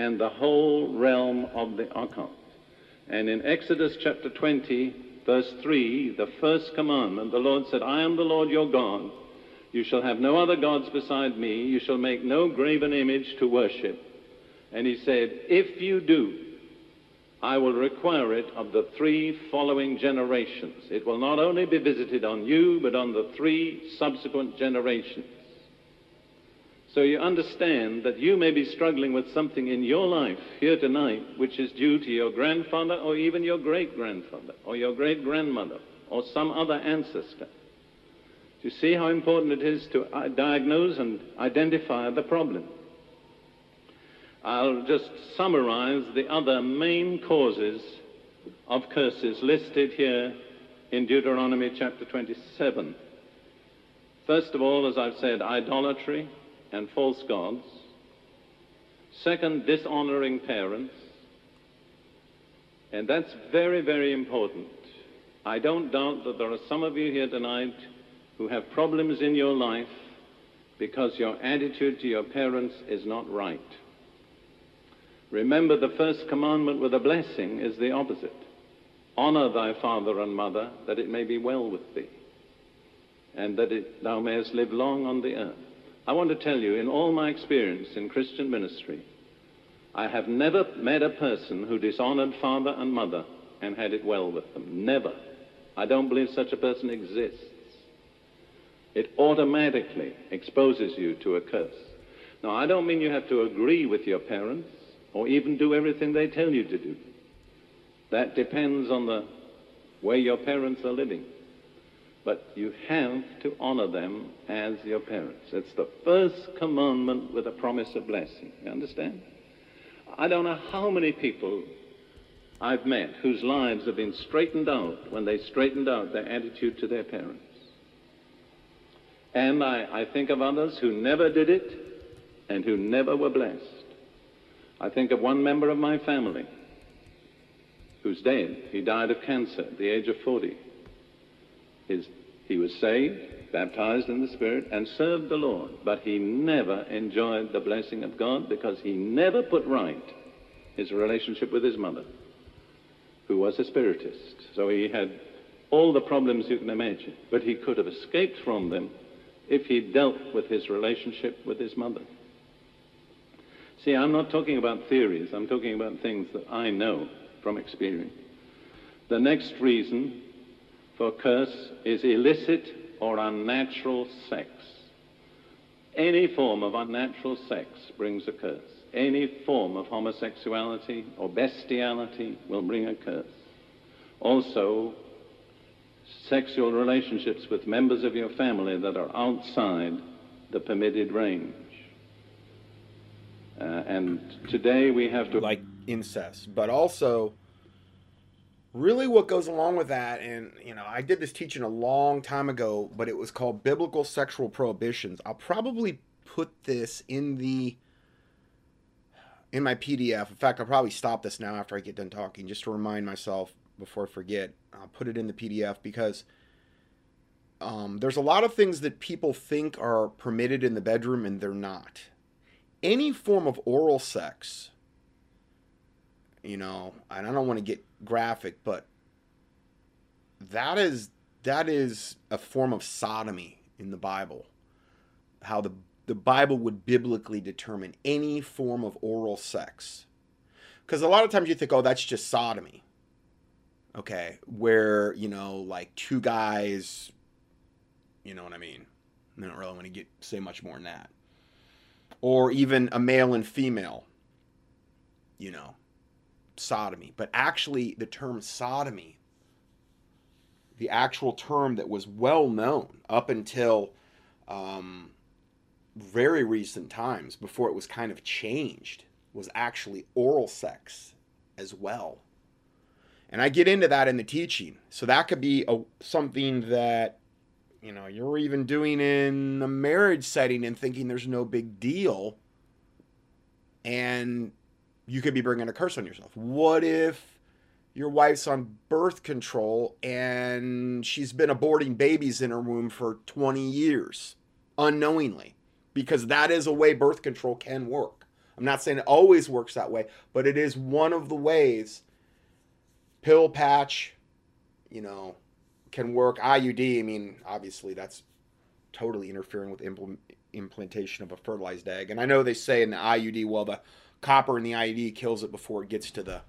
and the whole realm of the occult. And in Exodus chapter 20, verse 3, the first commandment, the Lord said, I am the Lord your God. You shall have no other gods beside me. You shall make no graven image to worship. And he said, If you do, I will require it of the three following generations. It will not only be visited on you, but on the three subsequent generations. So you understand that you may be struggling with something in your life here tonight which is due to your grandfather or even your great grandfather or your great grandmother or some other ancestor. Do you see how important it is to uh, diagnose and identify the problem? I'll just summarize the other main causes of curses listed here in Deuteronomy chapter 27. First of all, as I've said, idolatry and false gods. Second, dishonoring parents. And that's very, very important. I don't doubt that there are some of you here tonight who have problems in your life because your attitude to your parents is not right. Remember, the first commandment with a blessing is the opposite honor thy father and mother, that it may be well with thee, and that it, thou mayest live long on the earth. I want to tell you, in all my experience in Christian ministry, I have never met a person who dishonored father and mother and had it well with them. Never. I don't believe such a person exists. It automatically exposes you to a curse. Now, I don't mean you have to agree with your parents or even do everything they tell you to do. That depends on the way your parents are living. But you have to honor them as your parents. It's the first commandment with a promise of blessing. You understand? I don't know how many people I've met whose lives have been straightened out when they straightened out their attitude to their parents. And I, I think of others who never did it and who never were blessed. I think of one member of my family who's dead. He died of cancer at the age of 40. His, he was saved, baptized in the Spirit, and served the Lord, but he never enjoyed the blessing of God because he never put right his relationship with his mother, who was a spiritist. So he had all the problems you can imagine, but he could have escaped from them if he dealt with his relationship with his mother. See, I'm not talking about theories, I'm talking about things that I know from experience. The next reason for curse is illicit or unnatural sex. Any form of unnatural sex brings a curse. Any form of homosexuality or bestiality will bring a curse. Also, sexual relationships with members of your family that are outside the permitted range. Uh, and today we have to. Like incest, but also really what goes along with that and you know i did this teaching a long time ago but it was called biblical sexual prohibitions. I'll probably put this in the in my pdf in fact i'll probably stop this now after i get done talking just to remind myself before i forget. I'll put it in the pdf because um, there's a lot of things that people think are permitted in the bedroom and they're not. Any form of oral sex you know and i don't want to get graphic but that is that is a form of sodomy in the bible. How the the bible would biblically determine any form of oral sex. Because a lot of times you think oh that's just sodomy okay? Where you know like two guys you know what i mean? I don't really want to get say much more than that. Or even a male and female you know sodomy, but actually the term sodomy, the actual term that was well known up until um, very recent times, before it was kind of changed, was actually oral sex as well. And I get into that in the teaching. So that could be a, something that you know you're even doing in a marriage setting and thinking there's no big deal and you could be bringing a curse on yourself. What if your wife's on birth control and she's been aborting babies in her womb for 20 years unknowingly? Because that is a way birth control can work. I'm not saying it always works that way, but it is one of the ways pill patch, you know, can work. IUD, I mean, obviously that's totally interfering with implantation of a fertilized egg. And I know they say in the IUD, well, the copper in the IUD kills it before it gets to the.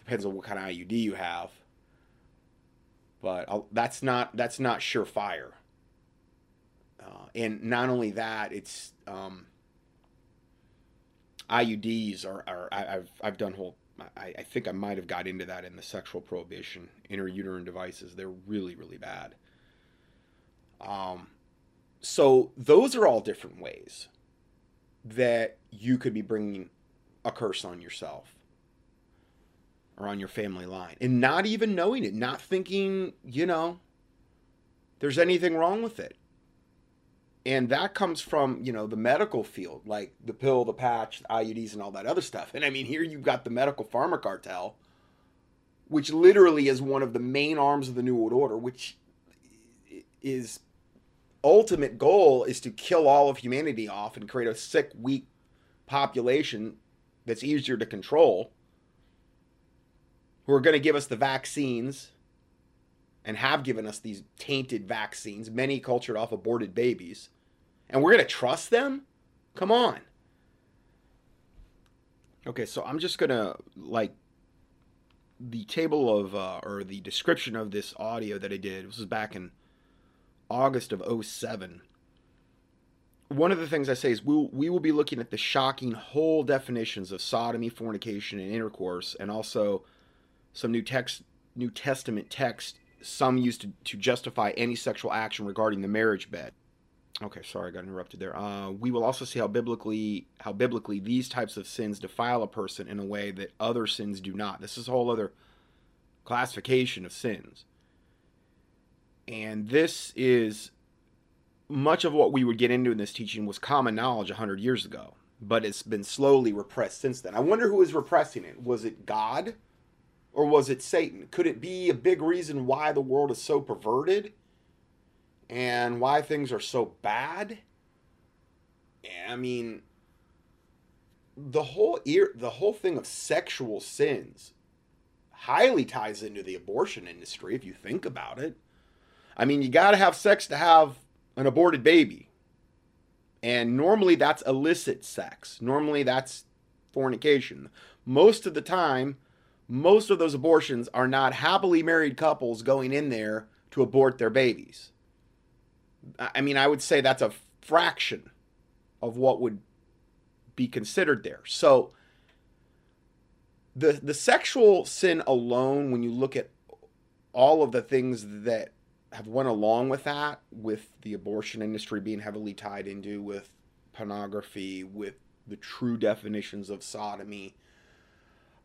Depends on what kind of IUD you have. But I'll, that's not that's not surefire. Uh, and not only that, it's um, IUDs are, are I, have I've done whole. I, I think I might have got into that in the sexual prohibition interuterine devices. They're really really bad. Um, so those are all different ways that you could be bringing a curse on yourself or on your family line and not even knowing it, not thinking, you know, there's anything wrong with it. And that comes from, you know, the medical field, like the pill, the patch, the IUDs, and all that other stuff. And I mean, here you've got the medical pharma cartel, which literally is one of the main arms of the New World Order, which is ultimate goal is to kill all of humanity off and create a sick, weak population that's easier to control, who are going to give us the vaccines and have given us these tainted vaccines, many cultured off aborted babies, and we're going to trust them? Come on. Okay, so I'm just going to like the table of uh, or the description of this audio that I did. This was back in August of 07 one of the things I say is we'll, we will be looking at the shocking whole definitions of sodomy, fornication, and intercourse, and also some new text New Testament text some used to, to justify any sexual action regarding the marriage bed. Okay, sorry, I got interrupted there. Uh, we will also see how biblically how biblically these types of sins defile a person in a way that other sins do not. This is a whole other classification of sins. And this is much of what we would get into in this teaching was common knowledge 100 years ago, but it's been slowly repressed since then. I wonder who is repressing it. Was it God or was it Satan? Could it be a big reason why the world is so perverted and why things are so bad? I mean, the whole ear, the whole thing of sexual sins highly ties into the abortion industry if you think about it. I mean, you got to have sex to have an aborted baby. And normally that's illicit sex. Normally that's fornication. Most of the time, most of those abortions are not happily married couples going in there to abort their babies. I mean, I would say that's a fraction of what would be considered there. So the the sexual sin alone when you look at all of the things that have went along with that, with the abortion industry being heavily tied into with pornography, with the true definitions of sodomy,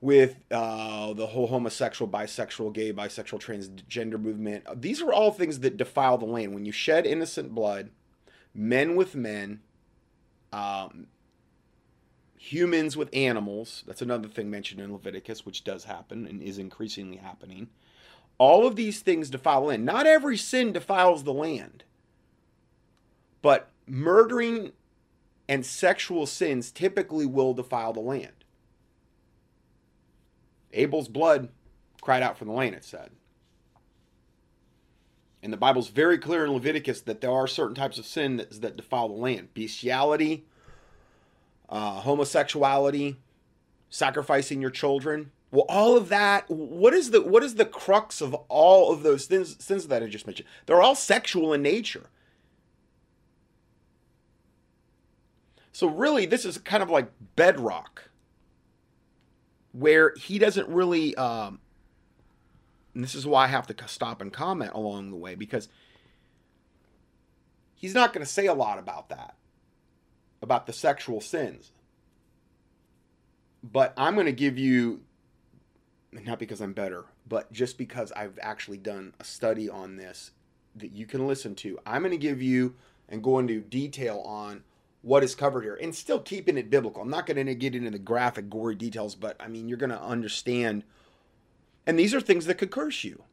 with uh, the whole homosexual, bisexual, gay, bisexual, transgender movement. These are all things that defile the land. When you shed innocent blood, men with men, um, humans with animals, that's another thing mentioned in Leviticus, which does happen and is increasingly happening. All of these things defile the land. Not every sin defiles the land, but murdering and sexual sins typically will defile the land. Abel's blood cried out from the land, it said. And the Bible's very clear in Leviticus that there are certain types of sin that, that defile the land bestiality, uh, homosexuality, sacrificing your children. Well, all of that, what is the what is the crux of all of those things, sins that I just mentioned? They're all sexual in nature. So really, this is kind of like bedrock, where he doesn't really. Um, and this is why I have to stop and comment along the way because he's not going to say a lot about that, about the sexual sins. But I'm going to give you not because I'm better, but just because I've actually done a study on this that you can listen to. I'm going to give you and go into detail on what is covered here and still keeping it biblical. I'm not going to get into the graphic, gory details, but I mean, you're going to understand. And these are things that could curse you.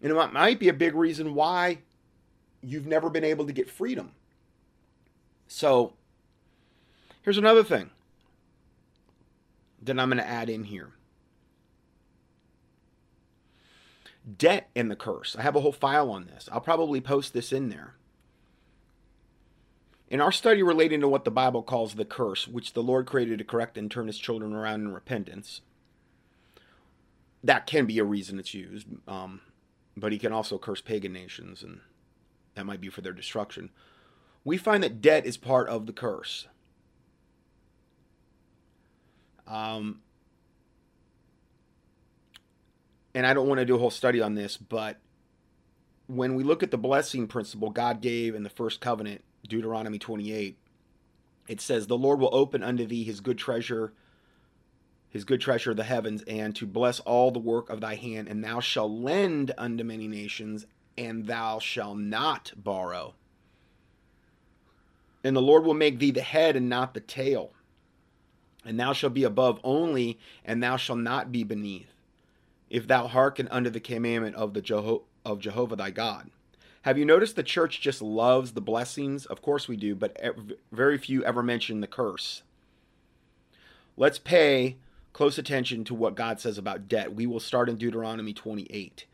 And it might be a big reason why you've never been able to get freedom. So, here's another thing that I'm going to add in here debt and the curse. I have a whole file on this. I'll probably post this in there. In our study relating to what the Bible calls the curse, which the Lord created to correct and turn his children around in repentance, that can be a reason it's used. Um, but he can also curse pagan nations, and that might be for their destruction. We find that debt is part of the curse. Um, and I don't want to do a whole study on this, but when we look at the blessing principle God gave in the first covenant, Deuteronomy 28, it says, The Lord will open unto thee his good treasure, his good treasure of the heavens, and to bless all the work of thy hand, and thou shalt lend unto many nations, and thou shalt not borrow. And the Lord will make thee the head and not the tail. And thou shalt be above only, and thou shalt not be beneath if thou hearken unto the commandment of the Jeho- of Jehovah thy God. Have you noticed the church just loves the blessings? Of course we do, but very few ever mention the curse. Let's pay close attention to what God says about debt. We will start in Deuteronomy 28.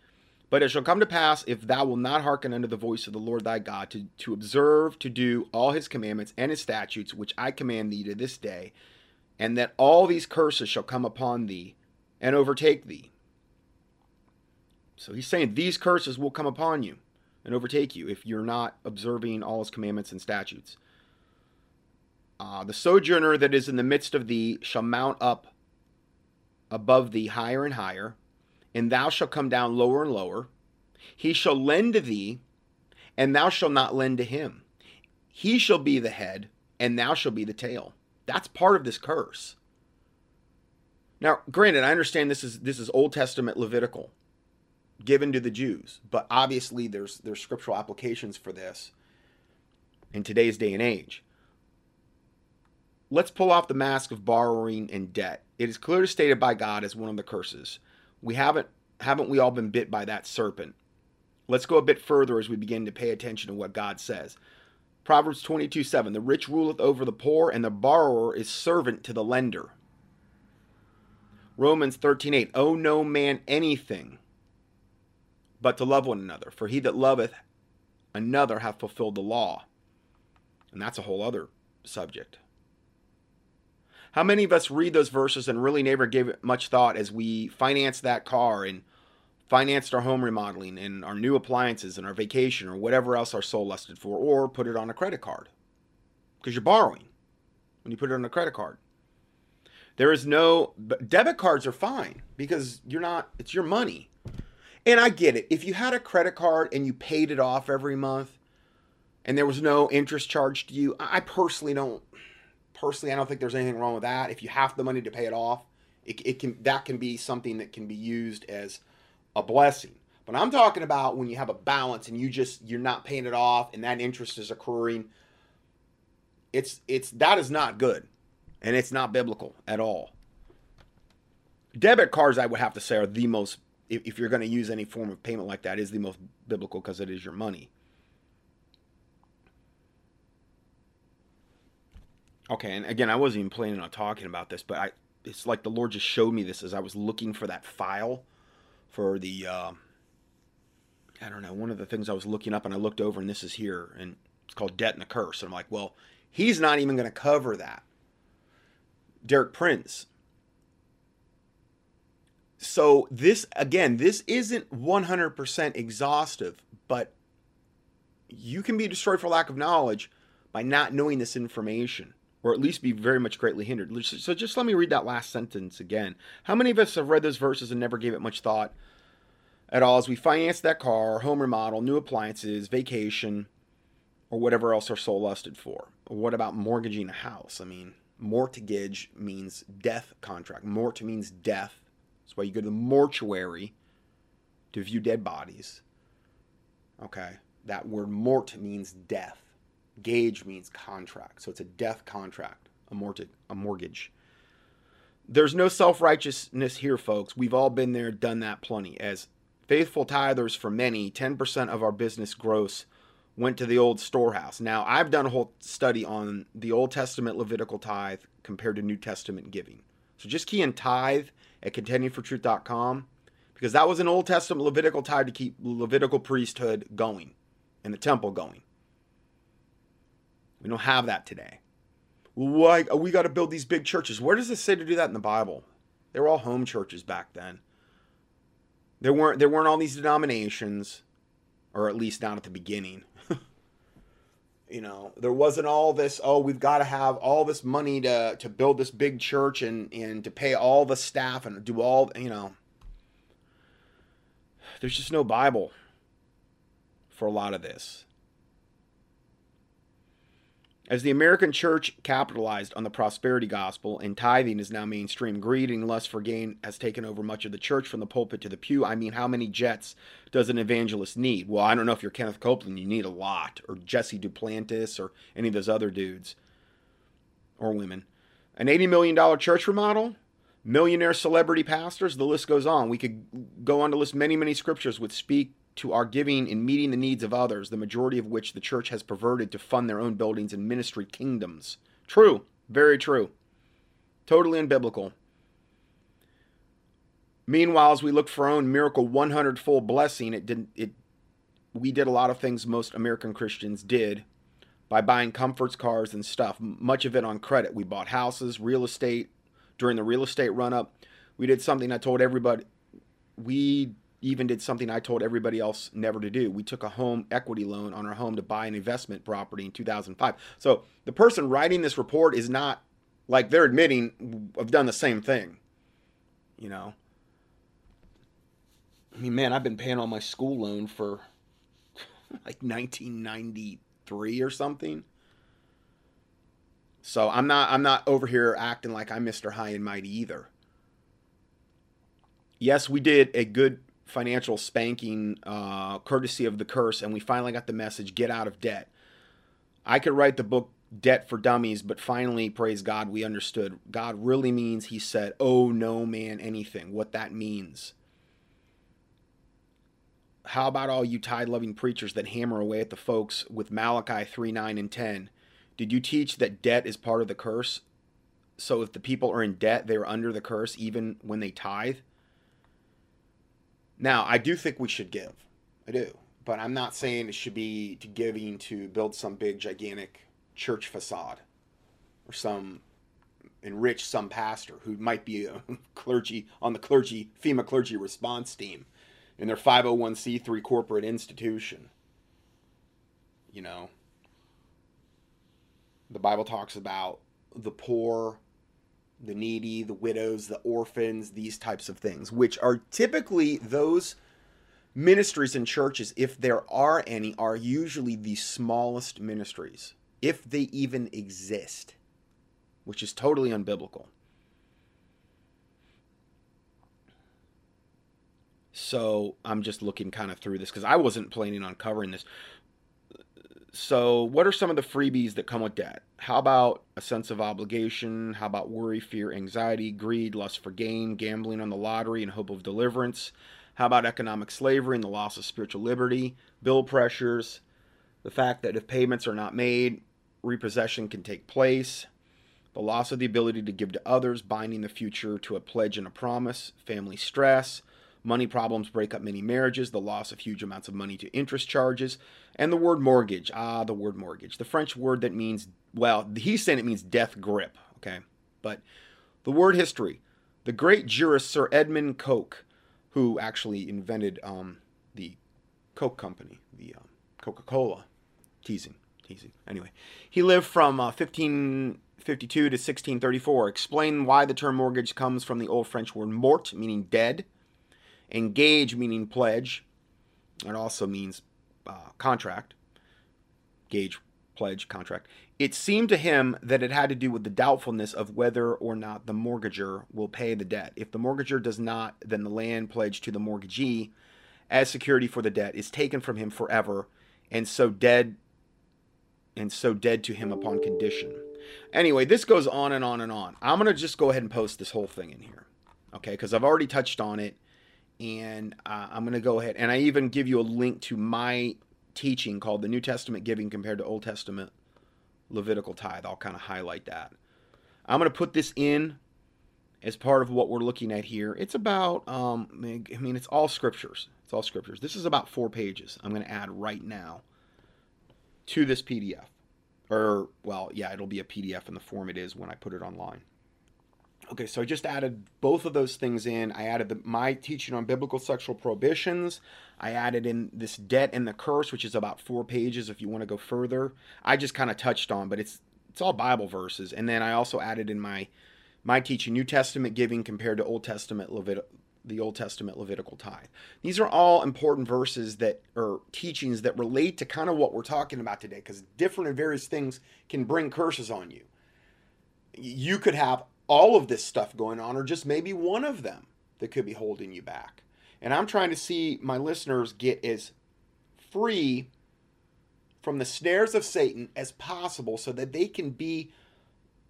But it shall come to pass, if thou wilt not hearken unto the voice of the Lord thy God, to, to observe, to do all his commandments and his statutes, which I command thee to this day, and that all these curses shall come upon thee and overtake thee, so he's saying these curses will come upon you and overtake you if you're not observing all his commandments and statutes. Uh, the sojourner that is in the midst of thee shall mount up above thee higher and higher, and thou shalt come down lower and lower. He shall lend to thee, and thou shalt not lend to him. He shall be the head, and thou shalt be the tail. That's part of this curse. Now, granted, I understand this is this is Old Testament Levitical, given to the Jews, but obviously there's there's scriptural applications for this in today's day and age. Let's pull off the mask of borrowing and debt. It is clearly stated by God as one of the curses. We haven't haven't we all been bit by that serpent? Let's go a bit further as we begin to pay attention to what God says. Proverbs 22 7 The rich ruleth over the poor, and the borrower is servant to the lender. Romans 13 8 Owe no man anything but to love one another, for he that loveth another hath fulfilled the law. And that's a whole other subject. How many of us read those verses and really never gave it much thought as we financed that car and financed our home remodeling and our new appliances and our vacation or whatever else our soul lusted for, or put it on a credit card? Because you're borrowing when you put it on a credit card. There is no debit cards are fine because you're not it's your money. And I get it. If you had a credit card and you paid it off every month and there was no interest charged to you, I personally don't personally, I don't think there's anything wrong with that. If you have the money to pay it off, it, it can that can be something that can be used as a blessing. But I'm talking about when you have a balance and you just you're not paying it off and that interest is accruing. It's it's that is not good, and it's not biblical at all. Debit cards, I would have to say, are the most if, if you're going to use any form of payment like that, is the most biblical because it is your money. Okay, and again, I wasn't even planning on talking about this, but I it's like the Lord just showed me this as I was looking for that file for the uh, I don't know one of the things I was looking up, and I looked over, and this is here, and it's called Debt and the Curse, and I'm like, well, he's not even going to cover that. Derek Prince. So this again, this isn't 100% exhaustive, but you can be destroyed for lack of knowledge by not knowing this information or at least be very much greatly hindered. So just let me read that last sentence again. How many of us have read those verses and never gave it much thought at all as we finance that car, home remodel, new appliances, vacation, or whatever else our soul lusted for? What about mortgaging a house? I mean, mortgage means death contract. Mort means death. That's why you go to the mortuary to view dead bodies. Okay, that word mort means death. Gage means contract, so it's a death contract, a mortgage. A mortgage. There's no self righteousness here, folks. We've all been there, done that plenty. As faithful tithers for many, 10% of our business gross went to the old storehouse. Now, I've done a whole study on the Old Testament Levitical tithe compared to New Testament giving. So just key in tithe at contendingfortruth.com because that was an Old Testament Levitical tie to keep Levitical priesthood going and the temple going. We don't have that today. Why uh, we got to build these big churches? Where does it say to do that in the Bible? They were all home churches back then. There weren't there weren't all these denominations, or at least not at the beginning. You know, there wasn't all this. Oh, we've got to have all this money to to build this big church and and to pay all the staff and do all you know. There's just no Bible for a lot of this. As the American church capitalized on the prosperity gospel and tithing is now mainstream, greed and lust for gain has taken over much of the church from the pulpit to the pew. I mean, how many jets does an evangelist need? Well, I don't know if you're Kenneth Copeland, you need a lot, or Jesse Duplantis, or any of those other dudes or women. An $80 million church remodel? Millionaire celebrity pastors? The list goes on. We could go on to list many, many scriptures which speak to our giving in meeting the needs of others, the majority of which the church has perverted to fund their own buildings and ministry kingdoms. True, very true. Totally unbiblical. Meanwhile, as we look for our own miracle 100 fold blessing, it didn't it we did a lot of things most American Christians did by buying comforts, cars, and stuff. Much of it on credit. We bought houses, real estate. During the real estate run up, we did something I told everybody. We even did something I told everybody else never to do. We took a home equity loan on our home to buy an investment property in 2005. So the person writing this report is not like they're admitting I've done the same thing. You know. I mean, man, I've been paying on my school loan for like 1993 or something. So I'm not I'm not over here acting like I'm Mr. High and Mighty either. Yes, we did a good financial spanking uh, courtesy of the curse, and we finally got the message: get out of debt. I could write the book Debt for Dummies, but finally, praise God, we understood. God really means He said, "Oh no, man, anything." What that means. How about all you tithe loving preachers that hammer away at the folks with Malachi 3 9 and 10? Did you teach that debt is part of the curse? So if the people are in debt, they're under the curse even when they tithe? Now, I do think we should give. I do. But I'm not saying it should be to giving to build some big, gigantic church facade or some enrich some pastor who might be a clergy on the clergy FEMA clergy response team in their 501c3 corporate institution. You know, the Bible talks about the poor, the needy, the widows, the orphans, these types of things, which are typically those ministries and churches, if there are any, are usually the smallest ministries, if they even exist, which is totally unbiblical. So I'm just looking kind of through this because I wasn't planning on covering this. So, what are some of the freebies that come with debt? How about a sense of obligation? How about worry, fear, anxiety, greed, lust for gain, gambling on the lottery in hope of deliverance? How about economic slavery and the loss of spiritual liberty, bill pressures, the fact that if payments are not made, repossession can take place, the loss of the ability to give to others, binding the future to a pledge and a promise, family stress, Money problems break up many marriages, the loss of huge amounts of money to interest charges, and the word mortgage. Ah, the word mortgage. The French word that means, well, he's saying it means death grip, okay? But the word history. The great jurist Sir Edward Coke, who actually invented um, the Coke Company, the um, Coca Cola. Teasing, teasing. Anyway, he lived from uh, 1552 to 1634. Explain why the term mortgage comes from the old French word mort, meaning dead Engage meaning pledge. It also means uh, contract. Gauge, pledge, contract. It seemed to him that it had to do with the doubtfulness of whether or not the mortgager will pay the debt. If the mortgager does not, then the land pledged to the mortgagee as security for the debt is taken from him forever and so dead and so dead to him upon condition. Anyway, this goes on and on and on. I'm going to just go ahead and post this whole thing in here. Okay, because I've already touched on it and uh, I'm going to go ahead and I even give you a link to my teaching called the New Testament giving compared to Old Testament Levitical tithe. I'll kind of highlight that. I'm going to put this in as part of what we're looking at here. It's about, um, I mean, it's all scriptures. It's all scriptures. This is about four pages I'm going to add right now to this PDF. Or, well, yeah, it'll be a PDF in the form it is when I put it online. Okay, so I just added both of those things in. I added the, my teaching on biblical sexual prohibitions. I added in this debt and the curse, which is about four pages if you want to go further. I just kind of touched on, but it's it's all Bible verses. And then I also added in my my teaching New Testament giving compared to Old Testament Levit the Old Testament Levitical tithe. These are all important verses that are teachings that relate to kind of what we're talking about today, because different and various things can bring curses on you. You could have all of this stuff going on, or just maybe one of them that could be holding you back. And I'm trying to see my listeners get as free from the snares of Satan as possible so that they can be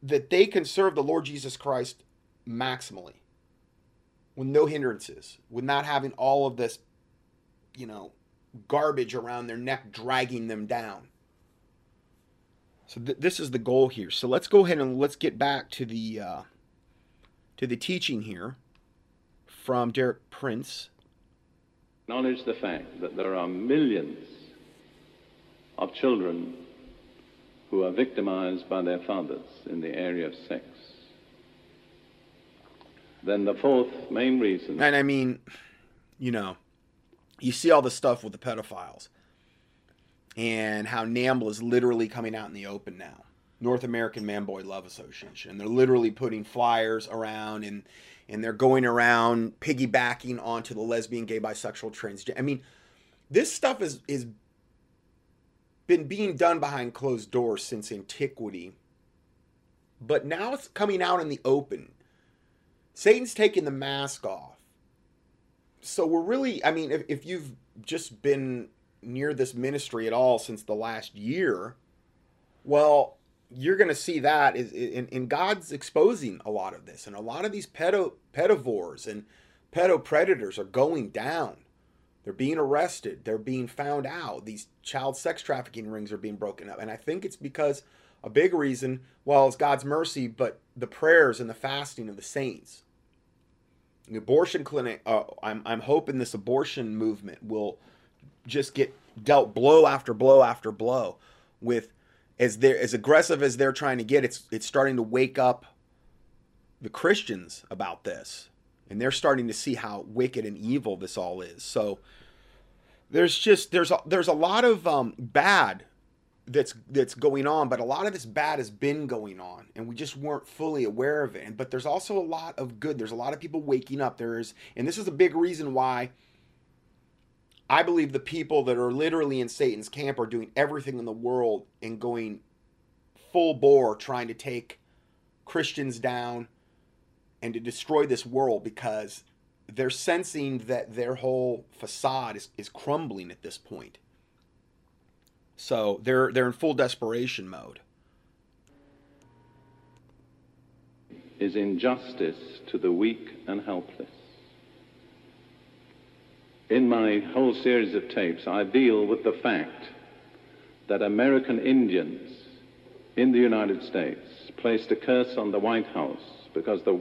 that they can serve the Lord Jesus Christ maximally with no hindrances, with not having all of this, you know, garbage around their neck dragging them down. So th- this is the goal here. So let's go ahead and let's get back to the uh, to the teaching here from Derek Prince. Acknowledge the fact that there are millions of children who are victimized by their fathers in the area of sex. Then the fourth main reason. And I mean, you know, you see all the stuff with the pedophiles and how NAMBLA is literally coming out in the open now. North American Man Boy Love Association. And they're literally putting flyers around and and they're going around piggybacking onto the lesbian, gay, bisexual, transgender. I mean, this stuff is is been being done behind closed doors since antiquity, but now it's coming out in the open. Satan's taking the mask off. So we're really, I mean, if, if you've just been near this ministry at all since the last year, well, you're going to see that is in, in God's exposing a lot of this, and a lot of these pedo pedivores and pedo predators are going down. They're being arrested. They're being found out. These child sex trafficking rings are being broken up, and I think it's because a big reason, well, it's God's mercy, but the prayers and the fasting of the saints. The abortion clinic. Uh, I'm I'm hoping this abortion movement will just get dealt blow after blow after blow with as they're as aggressive as they're trying to get it's it's starting to wake up the Christians about this. And they're starting to see how wicked and evil this all is. So there's just there's a, there's a lot of um, bad that's that's going on but a lot of this bad has been going on and we just weren't fully aware of it. But there's also a lot of good. There's a lot of people waking up. There's and this is a big reason why I believe the people that are literally in Satan's camp are doing everything in the world and going full bore trying to take Christians down and to destroy this world because they're sensing that their whole facade is, is crumbling at this point. So they're they're in full desperation mode. Is injustice to the weak and helpless. In my whole series of tapes, I deal with the fact that American Indians in the United States placed a curse on the White House because the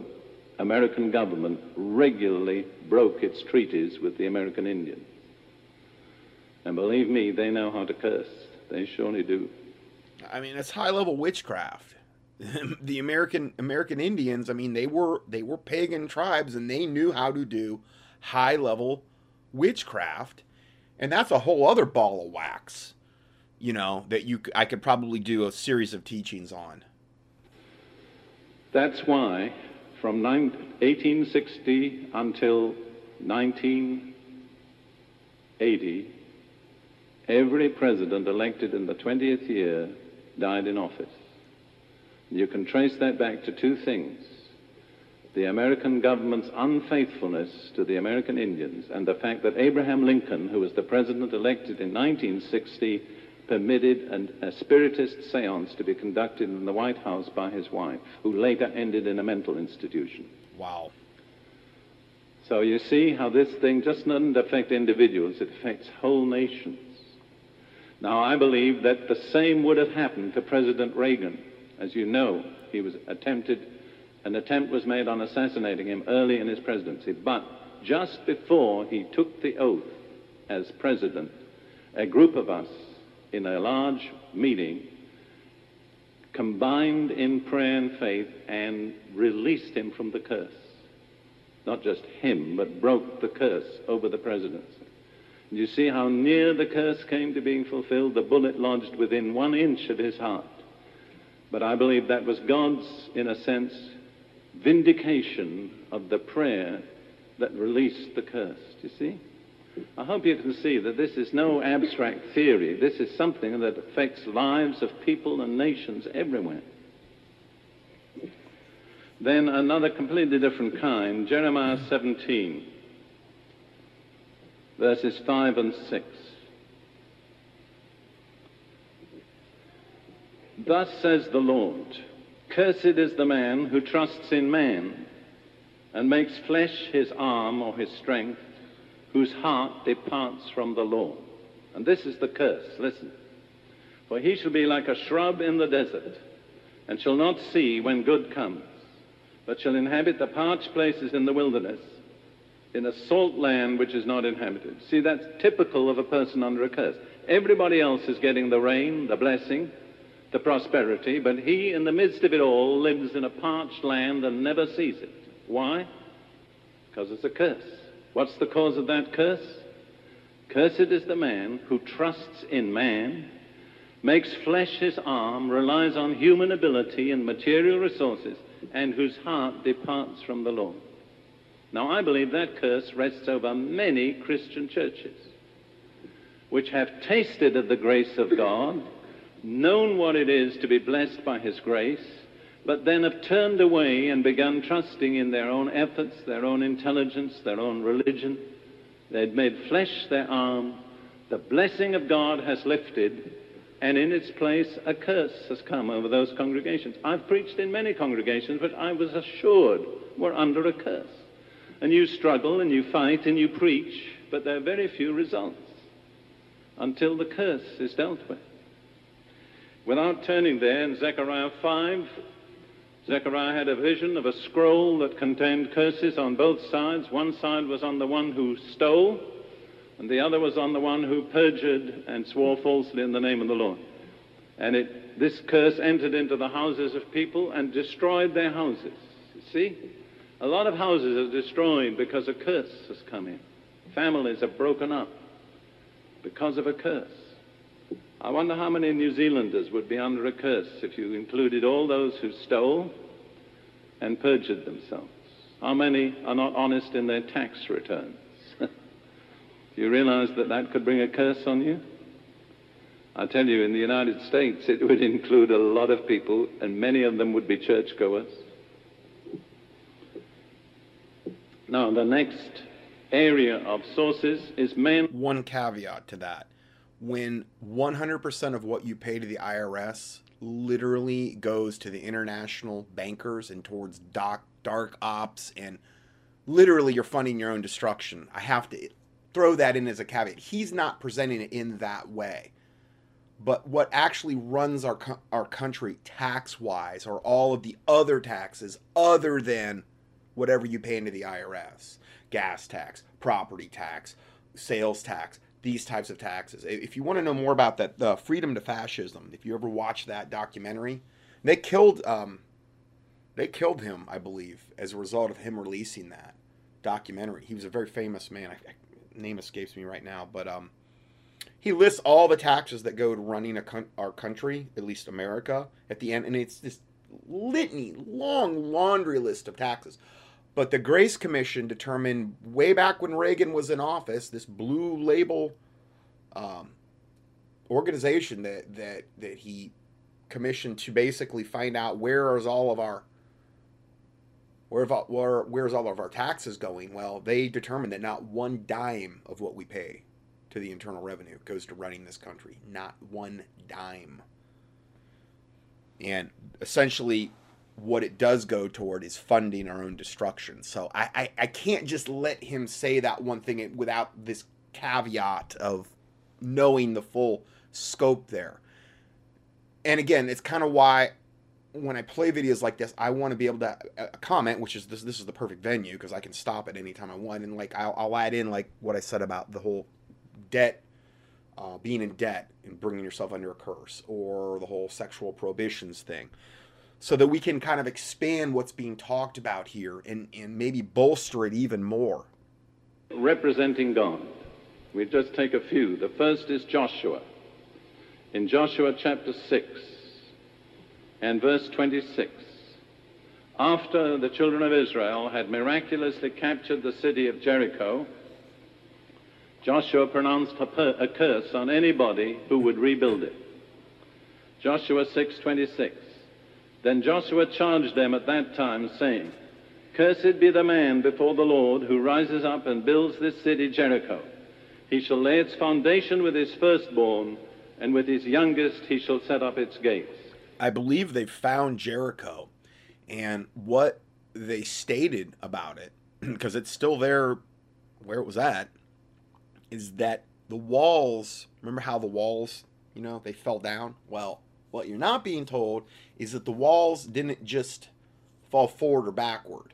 American government regularly broke its treaties with the American Indians. And believe me, they know how to curse. They surely do. I mean, it's high level witchcraft. the American American Indians, I mean, they were they were pagan tribes and they knew how to do high level witchcraft, and that's a whole other ball of wax. You know that you I could probably do a series of teachings on. That's why, from 1860 until 1980, every president elected in the 20th year died in office. You can trace that back to two things the American government's unfaithfulness to the American Indians and the fact that Abraham Lincoln, who was the president elected in 1960, permitted an, a spiritist seance to be conducted in the White House by his wife, who later ended in a mental institution. Wow. So you see how this thing just doesn't affect individuals, it affects whole nations. Now, I believe that the same would have happened to President Reagan. As you know, he was attempted an attempt was made on assassinating him early in his presidency. But just before he took the oath as president, a group of us in a large meeting combined in prayer and faith and released him from the curse. Not just him, but broke the curse over the presidency. You see how near the curse came to being fulfilled? The bullet lodged within one inch of his heart. But I believe that was God's, in a sense, vindication of the prayer that released the curse. Do you see? I hope you can see that this is no abstract theory. This is something that affects lives of people and nations everywhere. Then another completely different kind, Jeremiah 17, verses 5 and 6. Thus says the Lord. Cursed is the man who trusts in man and makes flesh his arm or his strength, whose heart departs from the Lord. And this is the curse. Listen. For he shall be like a shrub in the desert, and shall not see when good comes, but shall inhabit the parched places in the wilderness, in a salt land which is not inhabited. See, that's typical of a person under a curse. Everybody else is getting the rain, the blessing, the prosperity, but he, in the midst of it all, lives in a parched land and never sees it. Why? Because it's a curse. What's the cause of that curse? Cursed is the man who trusts in man, makes flesh his arm, relies on human ability and material resources, and whose heart departs from the Lord. Now, I believe that curse rests over many Christian churches which have tasted of the grace of God, known what it is to be blessed by His grace, but then have turned away and begun trusting in their own efforts, their own intelligence, their own religion. They'd made flesh their arm. The blessing of God has lifted, and in its place a curse has come over those congregations. I've preached in many congregations, but I was assured we're under a curse. And you struggle and you fight and you preach, but there are very few results until the curse is dealt with. Without turning there, in Zechariah 5, Zechariah had a vision of a scroll that contained curses on both sides. One side was on the one who stole, and the other was on the one who perjured and swore falsely in the name of the Lord. And it, this curse entered into the houses of people and destroyed their houses. You see? A lot of houses are destroyed because a curse has come in. Families are broken up because of a curse. I wonder how many New Zealanders would be under a curse if you included all those who stole and perjured themselves. How many are not honest in their tax returns? Do you realize that that could bring a curse on you? I tell you, in the United States, it would include a lot of people, and many of them would be churchgoers. Now, the next area of sources is men. One caveat to that when 100% of what you pay to the IRS literally goes to the international bankers and towards dark, dark ops and literally you're funding your own destruction. I have to throw that in as a caveat. He's not presenting it in that way. But what actually runs our our country tax-wise are all of the other taxes other than whatever you pay into the IRS. Gas tax, property tax, sales tax, these types of taxes. If you want to know more about that, the Freedom to Fascism, if you ever watch that documentary, they killed um, they killed him, I believe, as a result of him releasing that documentary. He was a very famous man. I, I, name escapes me right now, but um, he lists all the taxes that go to running a, our country, at least America, at the end, and it's this litany, long laundry list of taxes. But the Grace Commission determined way back when Reagan was in office, this blue label um, organization that, that, that he commissioned to basically find out where is all of our where, where where's all of our taxes going? Well, they determined that not one dime of what we pay to the internal revenue goes to running this country. Not one dime. And essentially, what it does go toward is funding our own destruction. So I, I, I, can't just let him say that one thing without this caveat of knowing the full scope there. And again, it's kind of why when I play videos like this, I want to be able to uh, comment, which is this this is the perfect venue because I can stop at any time I want, and like I'll, I'll add in like what I said about the whole debt, uh, being in debt and bringing yourself under a curse, or the whole sexual prohibitions thing so that we can kind of expand what's being talked about here and, and maybe bolster it even more. Representing God. We just take a few. The first is Joshua. In Joshua chapter 6 and verse 26, after the children of Israel had miraculously captured the city of Jericho, Joshua pronounced a, curse on anybody who would rebuild it. Joshua 6:26 then Joshua charged them at that time, saying, Cursed be the man before the Lord who rises up and builds this city Jericho. He shall lay its foundation with his firstborn, and with his youngest he shall set up its gates. I believe they found Jericho, and what they stated about it, because it's still there where it was at, is that the walls, remember how the walls, you know, they fell down? Well, what you're not being told is that the walls didn't just fall forward or backward.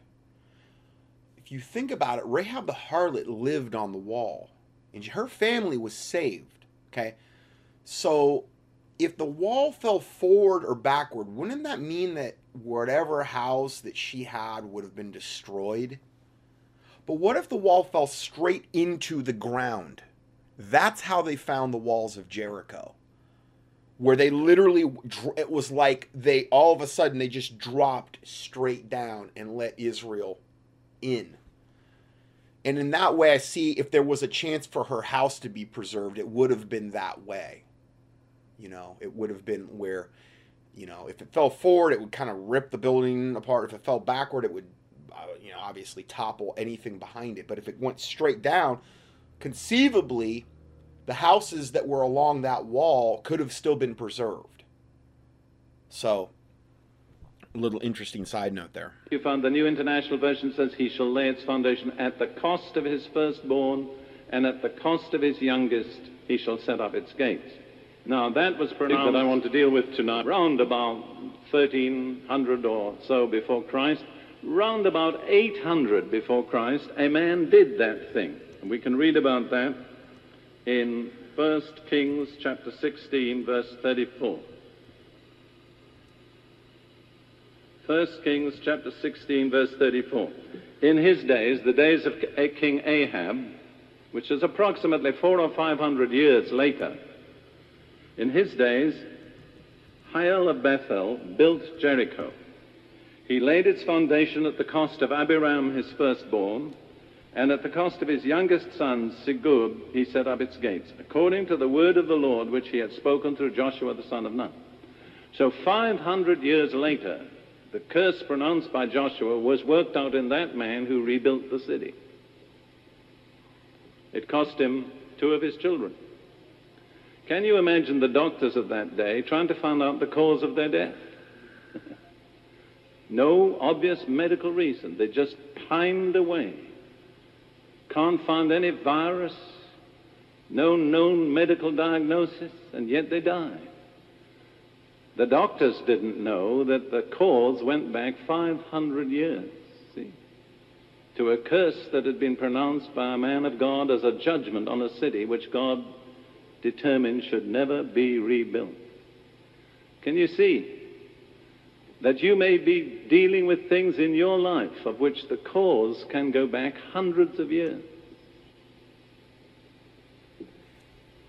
If you think about it, Rahab the harlot lived on the wall, and her family was saved. Okay? So if the wall fell forward or backward, wouldn't that mean that whatever house that she had would have been destroyed? But what if the wall fell straight into the ground? That's how they found the walls of Jericho where they literally it was like they all of a sudden they just dropped straight down and let Israel in. And in that way, I see if there was a chance for her house to be preserved, it would have been that way. You know, it would have been where, you know, if it fell forward, it would kind of rip the building apart. If it fell backward, it would, uh, you know, obviously topple anything behind it. But if it went straight down, conceivably, the houses that were along that wall could have still been preserved. So, a little interesting side note there. You found the New International Version says he shall lay its foundation at the cost of his firstborn, and at the cost of his youngest he shall set up its gates. Now that was pronounced that I want to deal with tonight, round about 1300 or so before Christ. Round about 800 before Christ, a man did that thing. And we can read about that in 1 Kings chapter 16, verse 34. 1 Kings chapter 16, verse 34. In his days, the days of eh, King Ahab, which is approximately four or five hundred years later, in his days, Hiel of Bethel built Jericho. He laid its foundation at the cost of Abiram, his firstborn, and at the cost of his youngest son, Segub, he set up its gates, according to the word of the Lord which he had spoken through Joshua the son of Nun. So 500 years later, the curse pronounced by Joshua was worked out in that man who rebuilt the city. It cost him two of his children. Can you imagine the doctors of that day trying to find out the cause of their death? no obvious medical reason. They just pined away. Can't find any virus, no known medical diagnosis, and yet they die. The doctors didn't know that the cause went back 500 years, see, to a curse that had been pronounced by a man of God as a judgment on a city which God determined should never be rebuilt. Can you see that you may be dealing with things in your life of which the cause can go back hundreds of years?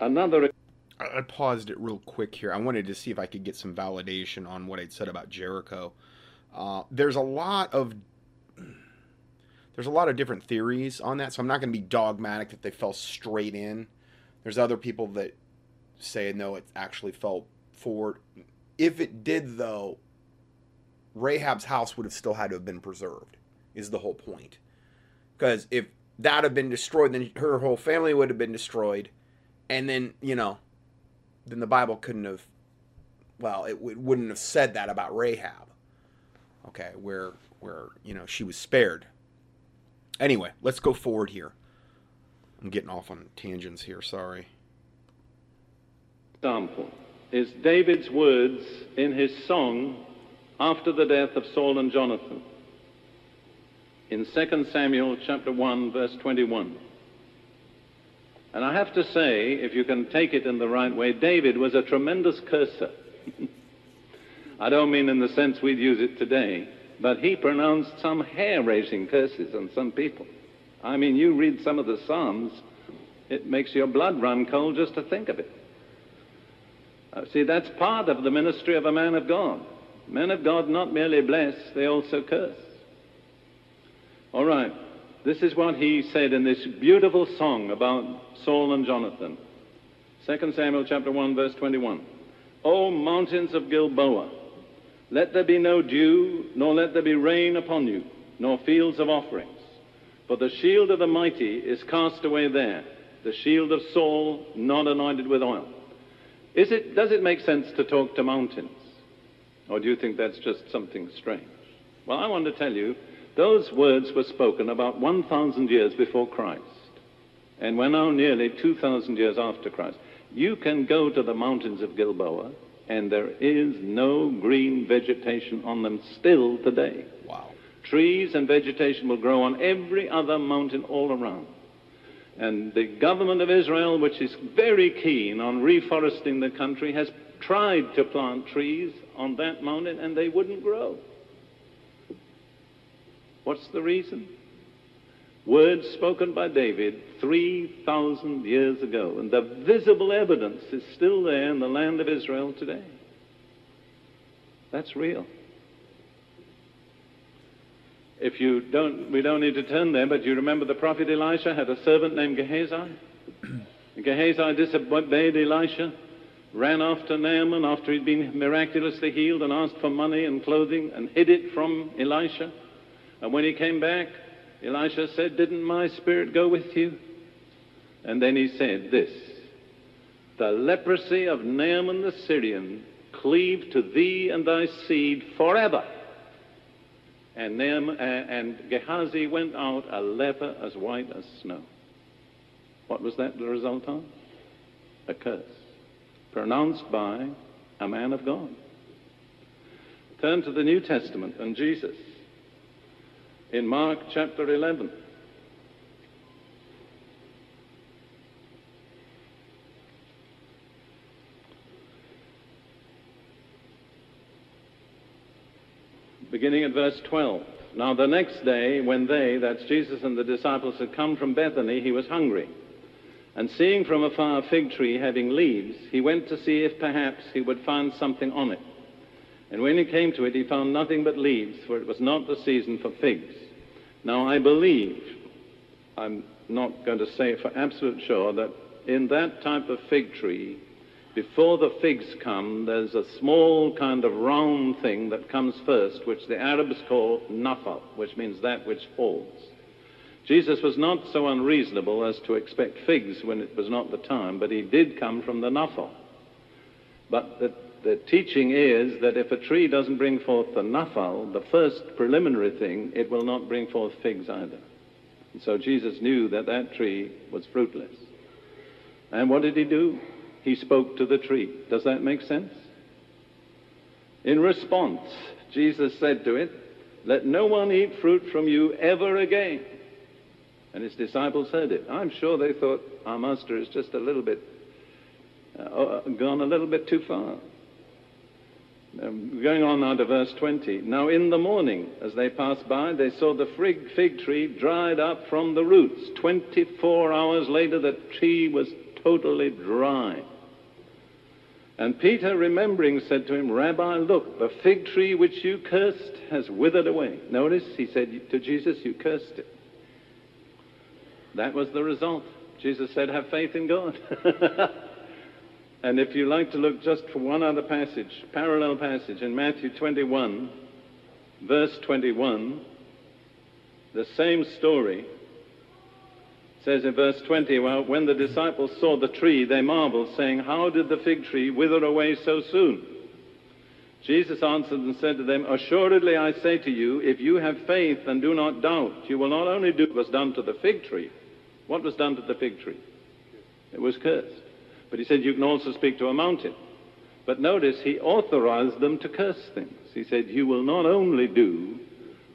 Another I paused it real quick here. I wanted to see if I could get some validation on what I'd said about Jericho. Uh, there's a lot of there's a lot of different theories on that, so I'm not going to be dogmatic that they fell straight in. There's other people that say no, it actually fell forward. If it did, though, Rahab's house would have still had to have been preserved. Is the whole point? Because if that had been destroyed, then her whole family would have been destroyed, and then you know then the Bible couldn't have, well, it w- wouldn't have said that about Rahab. Okay, where where you know she was spared. Anyway, let's go forward here. I'm getting off on tangents here. Sorry. Example is David's words in his song after the death of Saul and Jonathan in 2 Samuel chapter 1 verse 21. And I have to say, if you can take it in the right way, David was a tremendous curser. I don't mean in the sense we'd use it today, but he pronounced some hair raising curses on some people. I mean, you read some of the Psalms, it makes your blood run cold just to think of it. Uh, see, that's part of the ministry of a man of God. Men of God not merely bless, they also curse. All right. This is what he said in this beautiful song about Saul and Jonathan. 2 Samuel chapter 1 verse 21. O mountains of Gilboa, let there be no dew, nor let there be rain upon you, nor fields of offerings. For the shield of the mighty is cast away there, the shield of Saul not anointed with oil. Is it, does it make sense to talk to mountains? Or do you think that's just something strange? Well, I want to tell you those words were spoken about 1,000 years before Christ. And we're now nearly 2,000 years after Christ. You can go to the mountains of Gilboa, and there is no green vegetation on them still today. Wow. Trees and vegetation will grow on every other mountain all around. And the government of Israel, which is very keen on reforesting the country, has tried to plant trees on that mountain, and they wouldn't grow. What's the reason? Words spoken by David 3,000 years ago, and the visible evidence is still there in the land of Israel today. That's real. If you don't, we don't need to turn there, but you remember the prophet Elisha had a servant named Gehazi? Gehazi disobeyed Elisha, ran after Naaman after he'd been miraculously healed and asked for money and clothing and hid it from Elisha. And when he came back, Elisha said, Didn't my spirit go with you? And then he said this The leprosy of Naaman the Syrian cleave to thee and thy seed forever. And, Naaman, uh, and Gehazi went out a leper as white as snow. What was that the result of? A curse pronounced by a man of God. Turn to the New Testament and Jesus in Mark chapter 11. beginning at verse 12. Now, the next day, when they, that's Jesus and the disciples, had come from Bethany, he was hungry. And seeing from afar a fig tree having leaves, he went to see if perhaps he would find something on it. And when he came to it, he found nothing but leaves, for it was not the season for figs. Now, I believe, I'm not going to say for absolute sure, that in that type of fig tree, before the figs come, there's a small kind of round thing that comes first, which the Arabs call nafal, which means that which falls. Jesus was not so unreasonable as to expect figs when it was not the time, but he did come from the nafal. But the, the teaching is that if a tree doesn't bring forth the nafal, the first preliminary thing, it will not bring forth figs either. And so Jesus knew that that tree was fruitless. And what did he do? he spoke to the tree. Does that make sense? In response, Jesus said to it, Let no one eat fruit from you ever again. And his disciples heard it. I'm sure they thought, Our master is just a little bit, uh, uh gone a little bit too far. Um, going on now to verse 20. Now in the morning, as they passed by, they saw the fig, fig tree dried up from the roots. 24 hours later, the tree was totally dry. And Peter, remembering, said to him, Rabbi, look, the fig tree which you cursed has withered away. Notice, he said to Jesus, You cursed it. That was the result. Jesus said, Have faith in God. and if you like to look just for one other passage, parallel passage in Matthew 21, verse 21, the same story says in verse 20, well, when the disciples saw the tree, they marveled, saying, How did the fig tree wither away so soon? Jesus answered and said to them, Assuredly I say to you, if you have faith and do not doubt, you will not only do what was done to the fig tree. What was done to the fig tree? It was cursed. But he said, You can also speak to a mountain. But notice, he authorized them to curse things. He said, You will not only do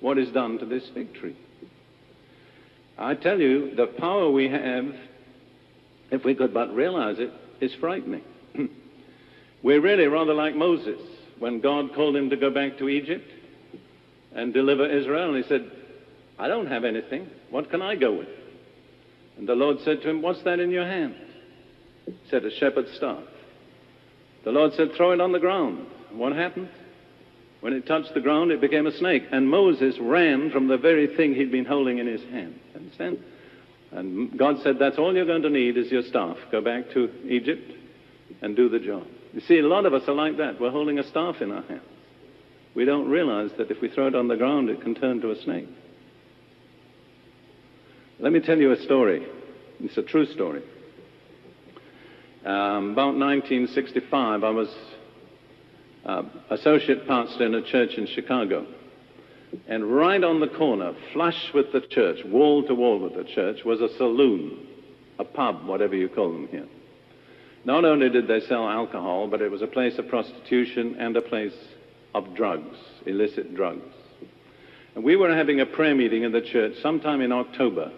what is done to this fig tree. I tell you, the power we have, if we could but realize it, is frightening. We're really rather like Moses when God called him to go back to Egypt and deliver Israel. And he said, I don't have anything. What can I go with? And the Lord said to him, What's that in your hand? He said, A shepherd's staff. The Lord said, Throw it on the ground. What happened? When it touched the ground, it became a snake. And Moses ran from the very thing he'd been holding in his hand. Understand? And God said, That's all you're going to need is your staff. Go back to Egypt and do the job. You see, a lot of us are like that. We're holding a staff in our hands. We don't realize that if we throw it on the ground, it can turn to a snake. Let me tell you a story. It's a true story. Um, about 1965, I was uh, associate pastor in a church in Chicago. And right on the corner, flush with the church, wall to wall with the church, was a saloon, a pub, whatever you call them here. Not only did they sell alcohol, but it was a place of prostitution and a place of drugs, illicit drugs. And we were having a prayer meeting in the church sometime in October.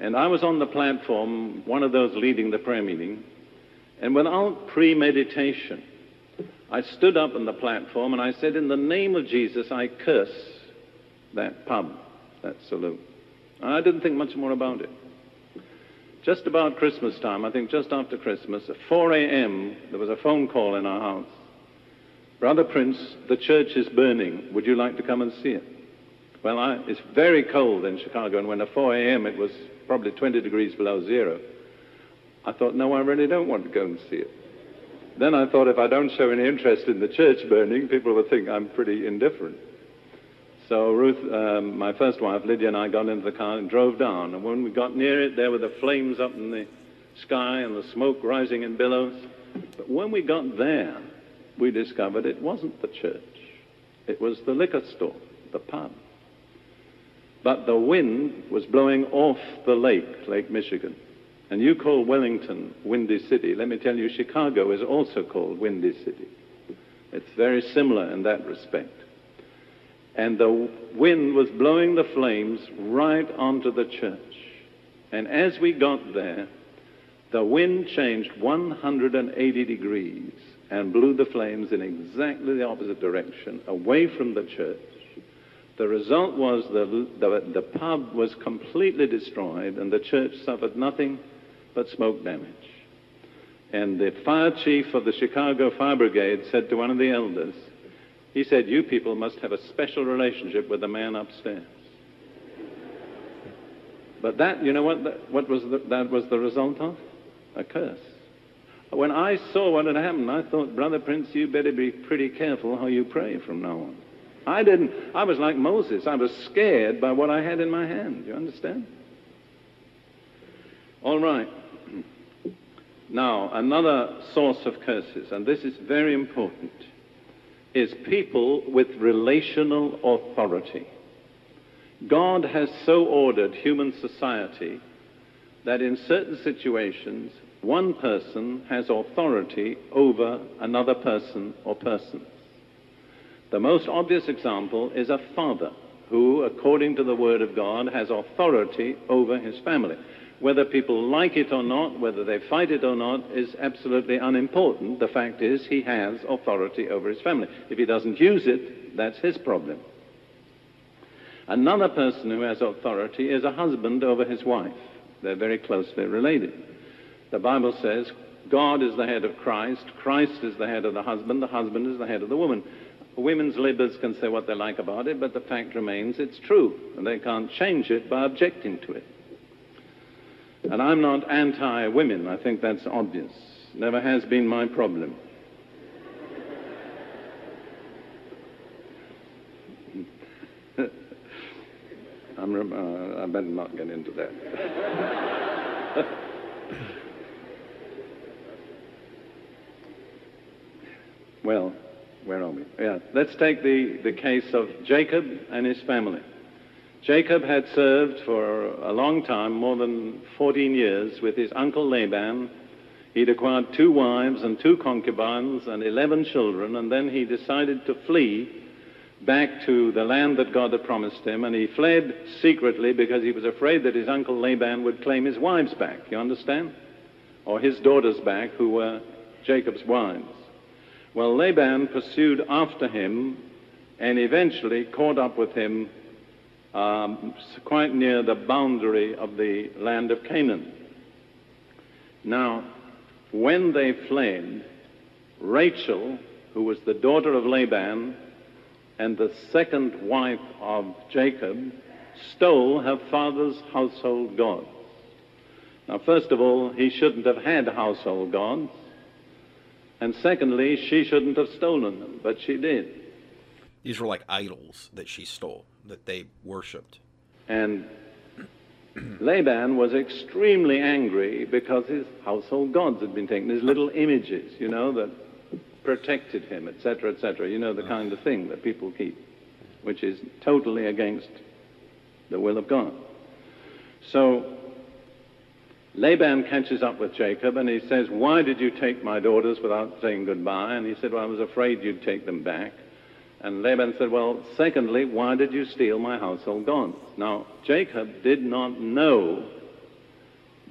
And I was on the platform, one of those leading the prayer meeting. And without premeditation, I stood up on the platform and I said, In the name of Jesus, I curse that pub, that saloon. I didn't think much more about it. Just about Christmas time, I think just after Christmas, at 4 a.m., there was a phone call in our house. Brother Prince, the church is burning. Would you like to come and see it? Well, I, it's very cold in Chicago, and when at 4 a.m. it was probably 20 degrees below zero, I thought, no, I really don't want to go and see it. Then I thought if I don't show any interest in the church burning, people will think I'm pretty indifferent. So Ruth, um, my first wife, Lydia, and I got into the car and drove down. And when we got near it, there were the flames up in the sky and the smoke rising in billows. But when we got there, we discovered it wasn't the church. It was the liquor store, the pub. But the wind was blowing off the lake, Lake Michigan. And you call Wellington Windy City. Let me tell you, Chicago is also called Windy City. It's very similar in that respect. And the wind was blowing the flames right onto the church. And as we got there, the wind changed 180 degrees and blew the flames in exactly the opposite direction, away from the church. The result was the, the, the pub was completely destroyed and the church suffered nothing but smoke damage. And the fire chief of the Chicago Fire Brigade said to one of the elders, he said, You people must have a special relationship with the man upstairs. But that, you know what, that, what was the, that was the result of? A curse. When I saw what had happened, I thought, Brother Prince, you better be pretty careful how you pray from now on. I didn't, I was like Moses. I was scared by what I had in my hand. You understand? All right. Now, another source of curses, and this is very important, is people with relational authority. God has so ordered human society that in certain situations, one person has authority over another person or persons. The most obvious example is a father who, according to the Word of God, has authority over his family. Whether people like it or not, whether they fight it or not, is absolutely unimportant. The fact is, he has authority over his family. If he doesn't use it, that's his problem. Another person who has authority is a husband over his wife. They're very closely related. The Bible says God is the head of Christ, Christ is the head of the husband, the husband is the head of the woman. Women's libbers can say what they like about it, but the fact remains it's true, and they can't change it by objecting to it. And I'm not anti women, I think that's obvious. Never has been my problem. I'm, uh, I better not get into that. well, where are we? Yeah, let's take the, the case of Jacob and his family. Jacob had served for a long time, more than 14 years, with his uncle Laban. He'd acquired two wives and two concubines and 11 children, and then he decided to flee back to the land that God had promised him, and he fled secretly because he was afraid that his uncle Laban would claim his wives back. You understand? Or his daughters back, who were Jacob's wives. Well, Laban pursued after him and eventually caught up with him um, quite near the boundary of the land of Canaan. Now, when they fled, Rachel, who was the daughter of Laban, and the second wife of Jacob stole her father's household gods. Now, first of all, he shouldn't have had household gods. And secondly, she shouldn't have stolen them, but she did. These were like idols that she stole, that they worshipped. And Laban was extremely angry because his household gods had been taken, his little images, you know, that protected him, etc., etc. You know, the kind of thing that people keep, which is totally against the will of God. So Laban catches up with Jacob and he says, Why did you take my daughters without saying goodbye? And he said, Well, I was afraid you'd take them back. And Laban said, Well, secondly, why did you steal my household gods? Now, Jacob did not know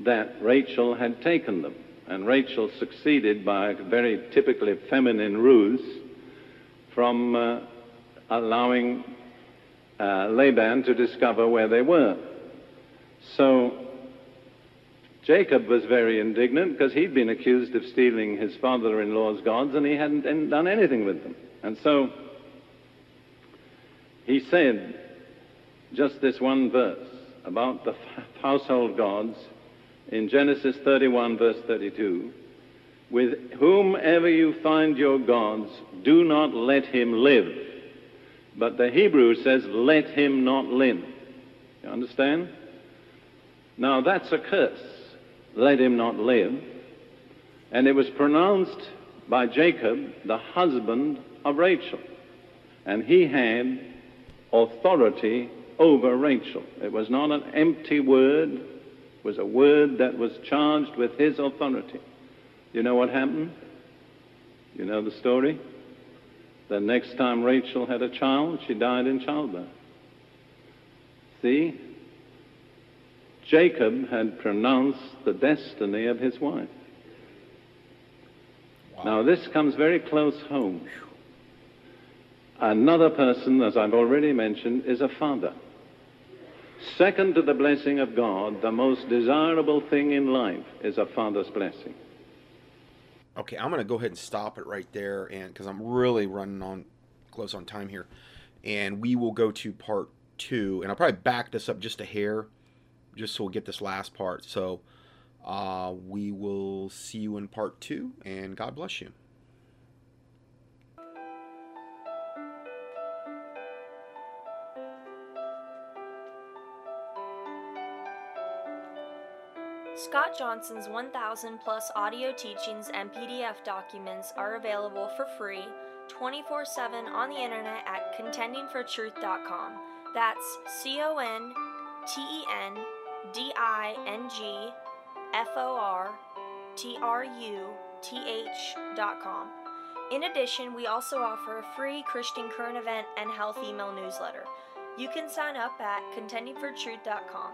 that Rachel had taken them. And Rachel succeeded by a very typically feminine ruse from uh, allowing uh, Laban to discover where they were. So Jacob was very indignant because he'd been accused of stealing his father in law's gods and he hadn't done anything with them. And so he said just this one verse about the household gods in Genesis 31, verse 32. With whomever you find your gods, do not let him live. But the Hebrew says, let him not live. You understand? Now that's a curse. Let him not live. And it was pronounced by Jacob, the husband of Rachel. And he had authority over Rachel. It was not an empty word, it was a word that was charged with his authority. You know what happened? You know the story? The next time Rachel had a child, she died in childbirth. See? Jacob had pronounced the destiny of his wife. Wow. Now, this comes very close home. Another person, as I've already mentioned, is a father. Second to the blessing of God, the most desirable thing in life is a father's blessing. Okay, I'm going to go ahead and stop it right there, and because I'm really running on close on time here, and we will go to part two, and I'll probably back this up just a hair, just so we'll get this last part. So uh, we will see you in part two, and God bless you. Scott Johnson's 1,000 plus audio teachings and PDF documents are available for free 24 7 on the internet at contendingfortruth.com. That's C O N T E N D I N G F O R T R U T H.com. In addition, we also offer a free Christian current event and health email newsletter. You can sign up at contendingfortruth.com.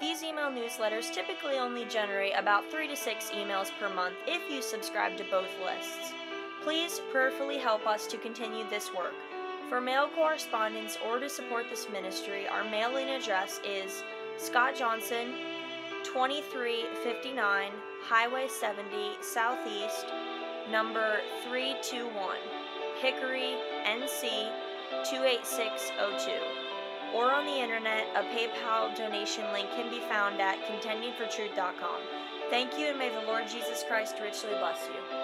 These email newsletters typically only generate about 3 to 6 emails per month if you subscribe to both lists. Please prayerfully help us to continue this work. For mail correspondence or to support this ministry, our mailing address is Scott Johnson, 2359 Highway 70 Southeast, number 321, Hickory, NC 28602 or on the internet, a PayPal donation link can be found at contendingfortruth.com. Thank you, and may the Lord Jesus Christ richly bless you.